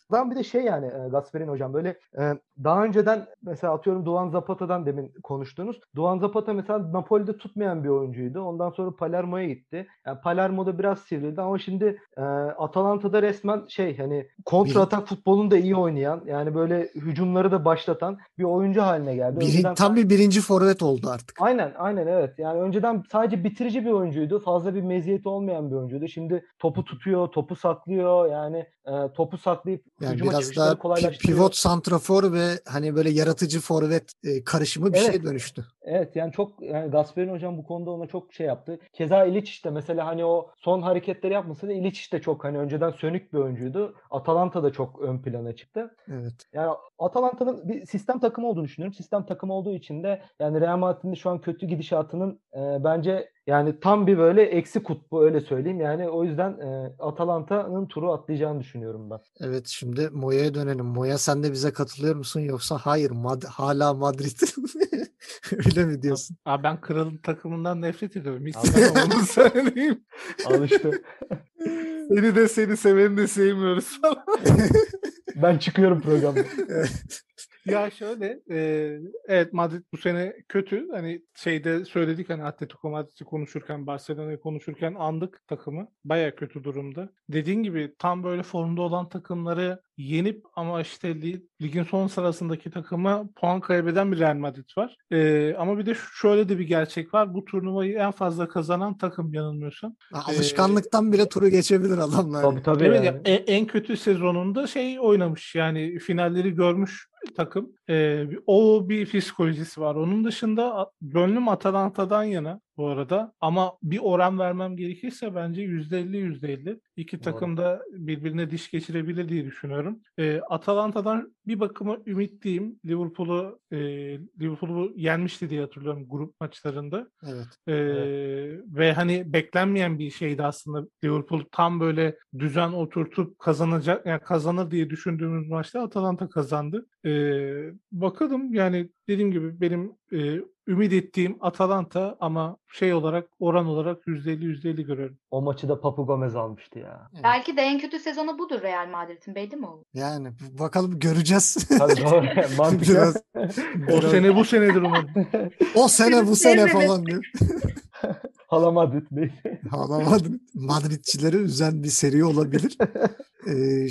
D: adam bir de şey yani e, Gasperin hocam böyle e, daha önceden mesela atıyorum Doğan Zapata'dan demin konuştuğunuz. Doğan Zapata mesela Napoli'de tutmayan bir oyuncuydu. Ondan sonra Palermo'ya gitti. Yani Palermo'da biraz sivrildi ama şimdi e, Atalanta'da resmen şey hani kontra atak futbolunu da iyi oynayan yani böyle hücumları da başlatan bir oyuncu haline geldi.
A: Biri,
D: Önceden
A: tam bir birinci forvet oldu artık.
D: Aynen aynen evet. Yani önceden sadece bitirici bir oyuncuydu. Fazla bir meziyeti olmayan bir oyuncuydu. Şimdi topu tutuyor, topu saklıyor. Yani e, topu saklayıp
A: Yani
D: hücuma
A: biraz daha
D: kolaylaştırıyor.
A: pivot santrafor ve hani böyle yaratıcı forvet e, karışımı bir
D: Evet.
A: şey dönüştü.
D: Evet yani çok yani Gasperin hocam bu konuda ona çok şey yaptı. Keza İliç de mesela hani o son hareketleri yapmasa da İliç de çok hani önceden sönük bir oyuncuydu. Atalanta da çok ön plana çıktı.
A: Evet.
D: Yani Atalanta'nın bir sistem takımı olduğunu düşünüyorum. Sistem takımı olduğu için de yani Real Madrid'in şu an kötü gidişatının e, bence yani tam bir böyle eksi kutbu öyle söyleyeyim. Yani o yüzden e, Atalanta'nın turu atlayacağını düşünüyorum ben.
A: Evet şimdi Moya'ya dönelim. Moya sen de bize katılıyor musun yoksa hayır Mad- hala Madrid öyle mi diyorsun?
C: Abi ben kralın takımından nefret ediyorum. Hiç onu söyleyeyim.
D: Al işte.
C: Seni de seni seveni de sevmiyoruz falan.
D: ben çıkıyorum programda.
C: Ya şöyle, e, evet Madrid bu sene kötü. Hani şeyde söyledik hani Atletico Madrid'i konuşurken, Barcelona'yı konuşurken andık takımı. Baya kötü durumda. Dediğin gibi tam böyle formda olan takımları yenip ama işte li- ligin son sırasındaki takıma puan kaybeden bir Real Madrid var. E, ama bir de şu- şöyle de bir gerçek var. Bu turnuvayı en fazla kazanan takım yanılmıyorsam.
A: Alışkanlıktan bile turu geçebilir adamlar.
D: Tabii tabii
C: Evet
D: yani.
C: ya, e- en kötü sezonunda şey oynamış yani finalleri görmüş takım. Ee, o bir psikolojisi var. Onun dışında gönlüm Atalanta'dan yana bu arada. Ama bir oran vermem gerekirse bence %50 %50. İki
D: Doğru.
C: takım da birbirine diş geçirebilir diye düşünüyorum. Ee, Atalanta'dan bir bakıma ümitliyim. Liverpool'u e, Liverpool'u yenmişti diye hatırlıyorum grup maçlarında.
A: Evet.
C: Ee, Ve hani beklenmeyen bir şeydi aslında. Liverpool tam böyle düzen oturtup kazanacak, yani kazanır diye düşündüğümüz maçta Atalanta kazandı. Ee, bakalım yani dediğim gibi benim e, ümit ettiğim Atalanta ama şey olarak oran olarak %50 %50 görüyorum.
D: O maçı da Papu Gomez almıştı ya.
B: Belki de en kötü sezonu budur Real Madrid'in belli mi olur?
A: Yani bakalım göreceğiz.
D: Tabii doğru.
A: Biraz-
C: O sene bu senedir umarım.
A: o sene bu sene falan diyor.
D: Hala Madrid neyse.
A: Hala Madrid, Madridçileri üzen bir seri olabilir.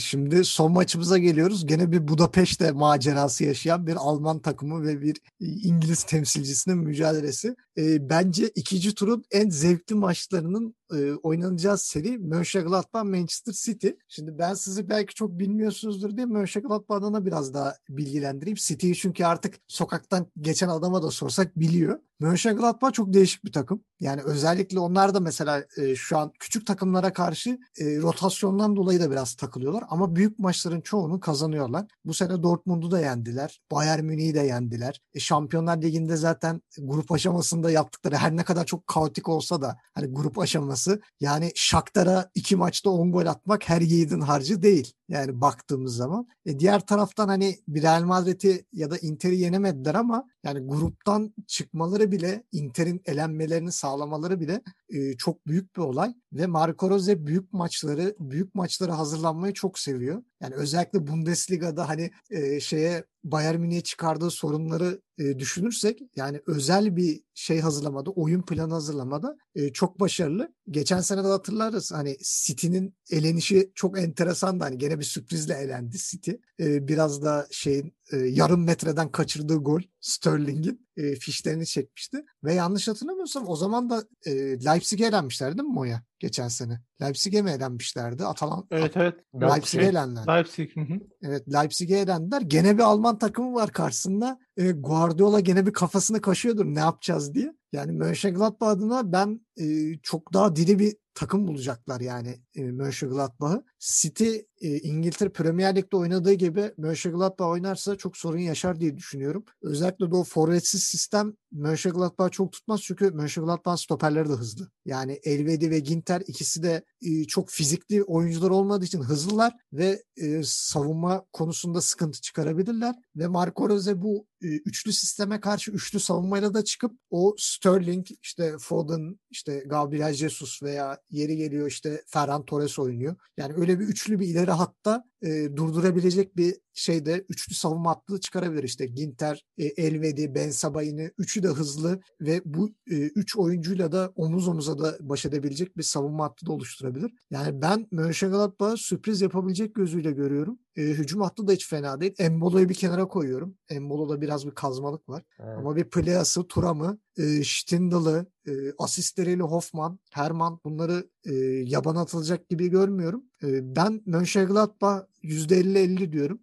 A: Şimdi son maçımıza geliyoruz. Gene bir Budapeşte macerası yaşayan bir Alman takımı ve bir İngiliz temsilcisinin mücadelesi. Bence ikinci turun en zevkli maçlarının e, oynanacağı seri Mönchengladbach Manchester City. Şimdi ben sizi belki çok bilmiyorsunuzdur diye Mönchengladbach adına biraz daha bilgilendireyim. City'yi çünkü artık sokaktan geçen adama da sorsak biliyor. Mönchengladbach çok değişik bir takım. Yani özellikle onlar da mesela e, şu an küçük takımlara karşı e, rotasyondan dolayı da biraz takılıyorlar. Ama büyük maçların çoğunu kazanıyorlar. Bu sene Dortmund'u da yendiler. Bayern Münih'i de yendiler. E, Şampiyonlar Ligi'nde zaten grup aşamasında yaptıkları her ne kadar çok kaotik olsa da hani grup aşaması yani Shakhtar'a iki maçta 10 gol atmak her yiğidin harcı değil. Yani baktığımız zaman. E, diğer taraftan hani Real Madrid'i ya da Inter'i yenemediler ama yani gruptan çıkmaları bile Inter'in elenmelerini sağlamaları bile e, çok büyük bir olay ve Marco Rose büyük maçları büyük maçlara hazırlanmayı çok seviyor. Yani özellikle Bundesliga'da hani e, şeye Bayern Münih'e çıkardığı sorunları e, düşünürsek yani özel bir şey hazırlamada, oyun planı hazırlamada e, çok başarılı. Geçen sene de hatırlarız hani City'nin elenişi çok enteresandı. Hani gene bir sürprizle elendi City. E, biraz da şeyin e, yarım metreden kaçırdığı gol Sterling'in e, fişlerini çekmişti. Ve yanlış hatırlamıyorsam o zaman da e, Leipzig'e elenmişler değil mi Moya? Geçen sene. Leipzig'e mi elenmişlerdi? Atalan
C: Evet evet.
A: Leipzig'e
C: Şey,
A: elendiler.
C: Leipzig. hı hı.
A: Evet Leipzig'e elendiler. Gene bir Alman takımı var karşısında. E, Guardiola gene bir kafasını kaşıyordur ne yapacağız diye. Yani Mönchengladbach adına ben e, çok daha diri bir takım bulacaklar yani e, Mönchengladbach'ı. City e, İngiltere Premier Lig'de oynadığı gibi Mönchengladbach oynarsa çok sorun yaşar diye düşünüyorum. Özellikle de o forvetsiz sistem Mönchengladbach çok tutmaz çünkü Mönchengladbach stoperleri de hızlı. Yani Elvedi ve Ginter ikisi de e, çok fizikli oyuncular olmadığı için hızlılar ve e, savunma konusunda sıkıntı çıkarabilirler ve Marco Rose bu üçlü sisteme karşı üçlü savunmayla da çıkıp o Sterling, işte Foden, işte Gabriel Jesus veya yeri geliyor işte Ferran Torres oynuyor. Yani öyle bir üçlü bir ileri hatta e, durdurabilecek bir şeyde üçlü savunma hattı çıkarabilir. İşte Ginter, e, Elvedi, Ben Sabayini üçü de hızlı ve bu e, üç oyuncuyla da omuz omuza da baş edebilecek bir savunma hattı da oluşturabilir. Yani ben Mönchengladbach'ı sürpriz yapabilecek gözüyle görüyorum. E, hücum hattı da hiç fena değil. Embolo'yu bir kenara koyuyorum. Embolo'da biraz bir kazmalık var.
D: Evet.
A: Ama bir Playas'ı, Turam'ı, e, Stindl'ı, e, asistleriyle Hoffman, Herman bunları e, yaban atılacak gibi görmüyorum. E, ben Mönchengladbach %50-50 diyorum.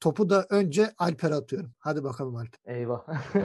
A: Topu da önce Alper'e atıyorum. Hadi bakalım Alper.
D: Eyvah.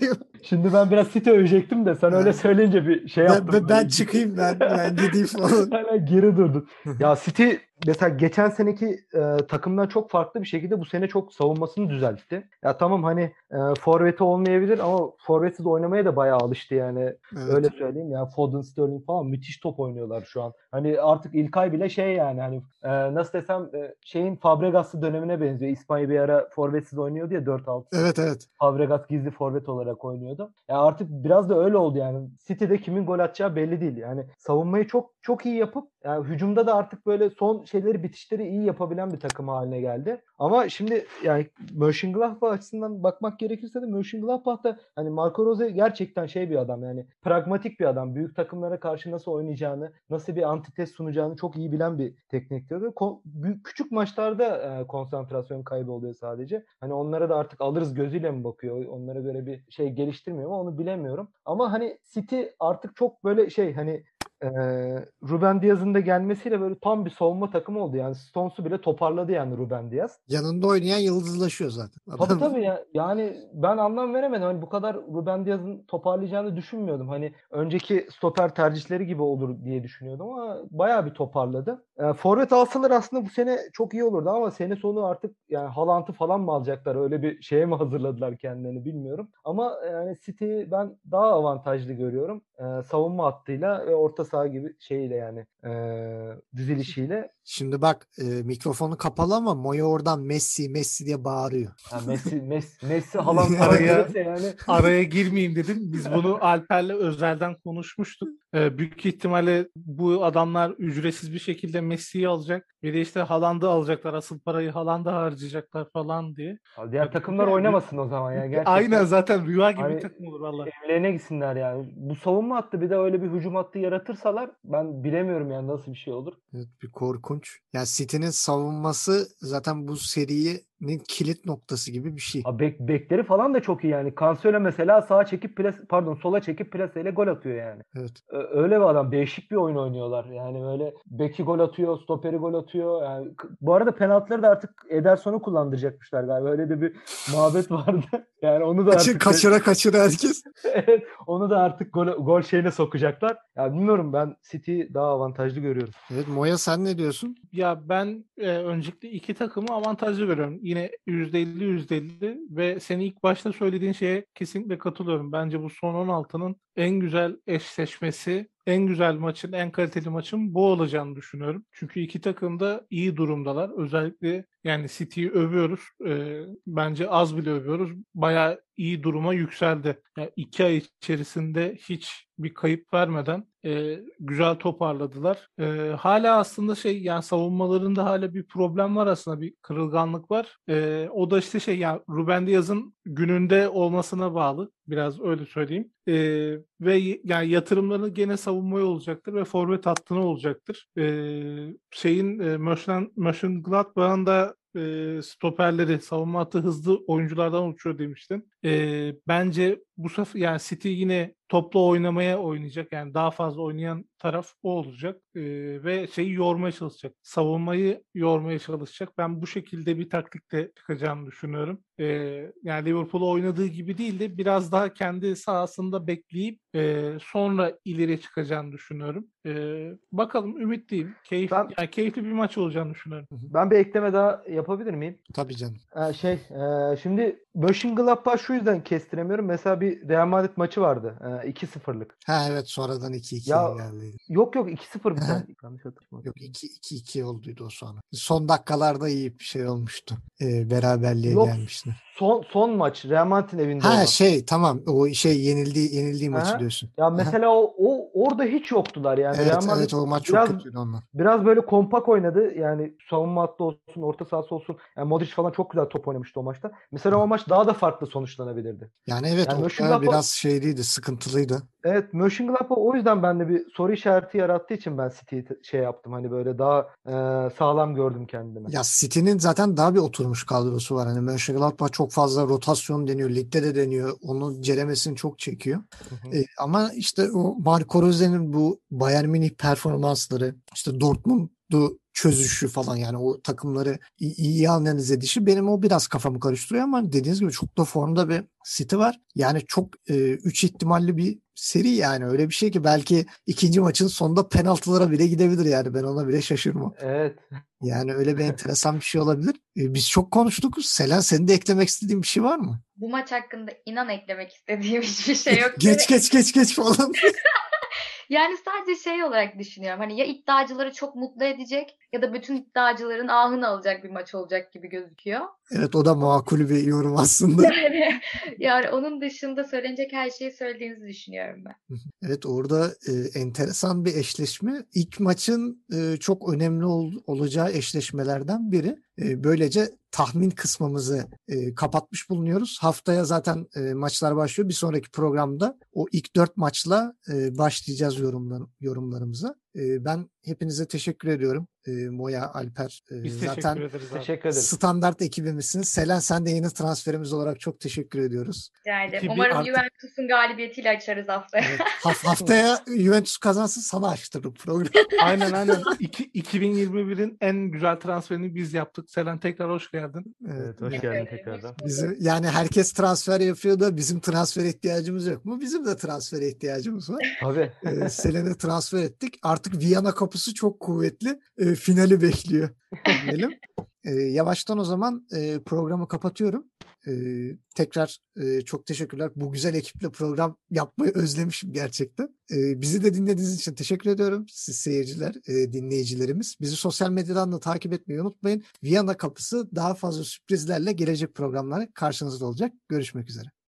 D: Şimdi ben biraz City övecektim de sen öyle söyleyince bir şey
A: ben,
D: yaptım.
A: ben, ben çıkayım ben, ben gideyim falan.
D: Hala geri durdun. ya City mesela geçen seneki e, takımdan çok farklı bir şekilde bu sene çok savunmasını düzeltti. Ya tamam hani e, forveti olmayabilir ama forvetsiz oynamaya da bayağı alıştı yani.
A: Evet.
D: Öyle söyleyeyim ya Foden, Sterling falan müthiş top oynuyorlar şu an. Hani artık İlkay bile şey yani hani e, nasıl desem e, şeyin Fabregas'lı dönemine benziyor. İspanya bir ara forvetsiz oynuyordu ya 4-6.
A: Evet evet.
D: Fabregas gizli forvet olarak oynuyordu. Ya artık biraz da öyle oldu yani. City'de kimin gol atacağı belli değil. Yani savunmayı çok çok iyi yapıp yani hücumda da artık böyle son şeyleri bitişleri iyi yapabilen bir takım haline geldi. Ama şimdi yani Mönchengladbach açısından bakmak gerekirse de Mönchengladbach da hani Marco Rose gerçekten şey bir adam yani pragmatik bir adam. Büyük takımlara karşı nasıl oynayacağını, nasıl bir antites sunacağını çok iyi bilen bir teknik direktör. Ko- büyük, küçük maçlarda e, konsantrasyon kaybı oluyor sadece. Hani onlara da artık alırız gözüyle mi bakıyor? Onlara göre bir şey geliştirmiyor mu onu bilemiyorum. Ama hani City artık çok böyle şey hani e, Ruben Diaz'ın da gelmesiyle böyle tam bir savunma takımı oldu. Yani Stones'u bile toparladı yani Ruben Diaz.
A: Yanında oynayan yıldızlaşıyor zaten.
D: Tabii
A: Adam-
D: tabii ya. Yani ben anlam veremedim. Hani bu kadar Ruben Diaz'ın toparlayacağını düşünmüyordum. Hani önceki stoper tercihleri gibi olur diye düşünüyordum ama bayağı bir toparladı. E, forvet alsalar aslında bu sene çok iyi olurdu ama sene sonu artık yani Haaland'ı falan mı alacaklar? Öyle bir şeye mi hazırladılar kendilerini bilmiyorum. Ama yani City ben daha avantajlı görüyorum. E, savunma hattıyla ve orta saha gibi şeyle yani e, dizilişiyle.
A: Şimdi bak e, mikrofonu kapalı ama Moya oradan Messi Messi diye bağırıyor.
D: Ha, Messi, Messi, Messi Haaland
C: Araya-
D: araya yani
C: Araya girmeyeyim dedim. Biz bunu Alper'le özelden konuşmuştuk. Ee, büyük ihtimalle bu adamlar ücretsiz bir şekilde Messi'yi alacak. Bir de işte Haaland'ı alacaklar. Asıl parayı Haaland'a harcayacaklar falan diye.
D: diğer takımlar oynamasın o zaman ya. Gerçekten.
C: Aynen zaten rüya gibi
D: Hani-
C: bir takım olur valla.
D: Evlerine gitsinler yani. Bu savunma hattı bir de öyle bir hücum hattı yaratırsalar ben bilemiyorum yani nasıl bir şey olur.
A: Evet, bir korkunç. Yani City'nin savunması zaten bu serinin kilit noktası gibi bir şey.
D: Bek, bekleri falan da çok iyi yani. Cancelo mesela sağa çekip pres pardon sola çekip plaseyle gol atıyor yani.
A: Evet.
D: Ö- Öyle bir adam. Değişik bir oyun oynuyorlar. Yani böyle beki gol atıyor, stoperi gol atıyor. Yani k- bu arada penaltıları da artık Ederson'u kullandıracakmışlar galiba. Öyle de bir muhabbet vardı. Yani onu da artık
A: kaçıra kaçıra herkes.
D: Evet, onu da artık gol, gol şeyine sokacaklar. Ya bilmiyorum ben City daha avantajlı görüyorum.
A: Evet Moya sen ne diyorsun?
C: Ya ben e, öncelikle iki takımı avantajlı görüyorum. Yine %50 %50 ve senin ilk başta söylediğin şeye kesinlikle katılıyorum. Bence bu son 16'nın en güzel eşleşmesi, en güzel maçın, en kaliteli maçın bu olacağını düşünüyorum. Çünkü iki takım da iyi durumdalar. Özellikle yani City'yi övüyoruz. E, bence az bile övüyoruz. Bayağı iyi duruma yükseldi. Yani iki ay içerisinde hiç bir kayıp vermeden e, güzel toparladılar. E, hala aslında şey yani savunmalarında hala bir problem var aslında bir kırılganlık var. E, o da işte şey yani Ruben Diaz'ın gününde olmasına bağlı. Biraz öyle söyleyeyim. E, ve yani yatırımları gene savunmaya olacaktır ve forvet hattına olacaktır. E, şeyin e, Mönchen- Mönchengladbach'ın da e, stoperleri savunma hattı hızlı oyunculardan oluşuyor demiştin. E, bence bu sefer yani City yine toplu oynamaya oynayacak. Yani daha fazla oynayan taraf o olacak. E, ve şeyi yormaya çalışacak. Savunmayı yormaya çalışacak. Ben bu şekilde bir taktikle çıkacağını düşünüyorum. E, yani Liverpool oynadığı gibi değil de biraz daha kendi sahasında bekleyip e, sonra ileri çıkacağını düşünüyorum. E, bakalım ümitliyim. Keyif,
D: Ben-
C: yani keyifli bir maç olacağını düşünüyorum.
D: Ben bir ekleme daha yapabilir miyim?
A: Tabii canım.
D: Ee, şey, e, şimdi Mönchengladbach şu yüzden kestiremiyorum. Mesela bir Real Madrid maçı vardı. E, 2-0'lık.
A: Ha evet sonradan 2-2
D: Ya-
A: geldi.
D: Yok yok 2-0 bir
A: Aha.
D: tane. Yanlış hatırlamıyorum.
A: Yok 2-2 olduydu o sonra. Son dakikalarda iyi bir şey olmuştu. Ee, beraberliğe
D: Yok,
A: gelmişti.
D: Son son maç Real Madrid'in evinde
A: Ha
D: olan.
A: şey tamam o şey yenildiği yenildiği maçı diyorsun.
D: Ya mesela o, o orada hiç yoktular yani.
A: Evet
D: Real Madrid
A: evet o maç çok
D: biraz-
A: kötüydü onlar.
D: biraz böyle kompak oynadı. Yani savunma hattı olsun, orta sahası olsun. Yani Modric falan çok güzel top oynamıştı o maçta. Mesela o maç daha da farklı sonuçlanabilirdi.
A: Yani evet
D: Yani
A: o biraz şeyliydi, sıkıntılıydı.
D: Evet, Mönchengladbach o yüzden bende bir soru işareti yarattığı için ben City'yi te- şey yaptım. Hani böyle daha e, sağlam gördüm kendimi.
A: Ya City'nin zaten daha bir oturmuş kadrosu var. Hani Mönchengladbach çok fazla rotasyon deniyor, ligde de deniyor. Onun ceremesini çok çekiyor.
D: Hı hı.
A: E, ama işte o Marco Rose'nin bu Bayern Münih performansları, işte Dortmund'u çözüşü falan yani o takımları iyi, iyi analiz edişi benim o biraz kafamı karıştırıyor ama dediğiniz gibi çok da formda bir City var. Yani çok 3 ihtimalli bir seri yani öyle bir şey ki belki ikinci maçın sonunda penaltılara bile gidebilir yani ben ona bile şaşırmam.
D: Evet.
A: Yani öyle bir enteresan bir şey olabilir. E, biz çok konuştuk. Selen senin de eklemek istediğin bir şey var mı?
B: Bu maç hakkında inan eklemek istediğim hiçbir şey yok.
A: geç geç geç geç falan.
B: Yani sadece şey olarak düşünüyorum. Hani ya iddiacıları çok mutlu edecek ya da bütün iddiacıların ahını alacak bir maç olacak gibi gözüküyor.
A: evet o da makul bir yorum aslında.
B: Yani, yani onun dışında söylenecek her şeyi söylediğinizi düşünüyorum ben.
A: Evet orada e, enteresan bir eşleşme. İlk maçın e, çok önemli ol- olacağı eşleşmelerden biri. E, böylece tahmin kısmımızı e, kapatmış bulunuyoruz. Haftaya zaten e, maçlar başlıyor. Bir sonraki programda o ilk dört maçla e, başlayacağız yorumlar, yorumlarımıza. E, ben hepinize teşekkür ediyorum. E, Moya, Alper e,
C: Biz
A: zaten
C: teşekkür ederiz abi.
D: Teşekkür ederim.
A: standart ekibimizsin. Selen sen de yeni transferimiz olarak çok teşekkür ediyoruz.
B: Rica ederim. Umarım
A: artık-
B: Juventus'un galibiyetiyle açarız haftaya.
A: Evet, haf- haftaya Juventus kazansın sana açtırırım programı.
C: Aynen aynen. İki, 2021'in en güzel transferini biz yaptık. Selen tekrar hoş geldin.
D: Evet, hoş geldin tekrardan.
A: Bizim yani herkes transfer yapıyor da bizim transfer ihtiyacımız yok mu? Bizim de transfer ihtiyacımız var.
D: Abi
A: Ee, Selen'i transfer ettik. Artık Viyana kapısı çok kuvvetli. Ee, finali bekliyor diyelim. Ee, yavaştan o zaman e, programı kapatıyorum. Ee, tekrar e, çok teşekkürler. Bu güzel ekiple program yapmayı özlemişim gerçekten. Ee, bizi de dinlediğiniz için teşekkür ediyorum. Siz seyirciler, e, dinleyicilerimiz. Bizi sosyal medyadan da takip etmeyi unutmayın. Viyana kapısı daha fazla sürprizlerle gelecek programlara karşınızda olacak. Görüşmek üzere.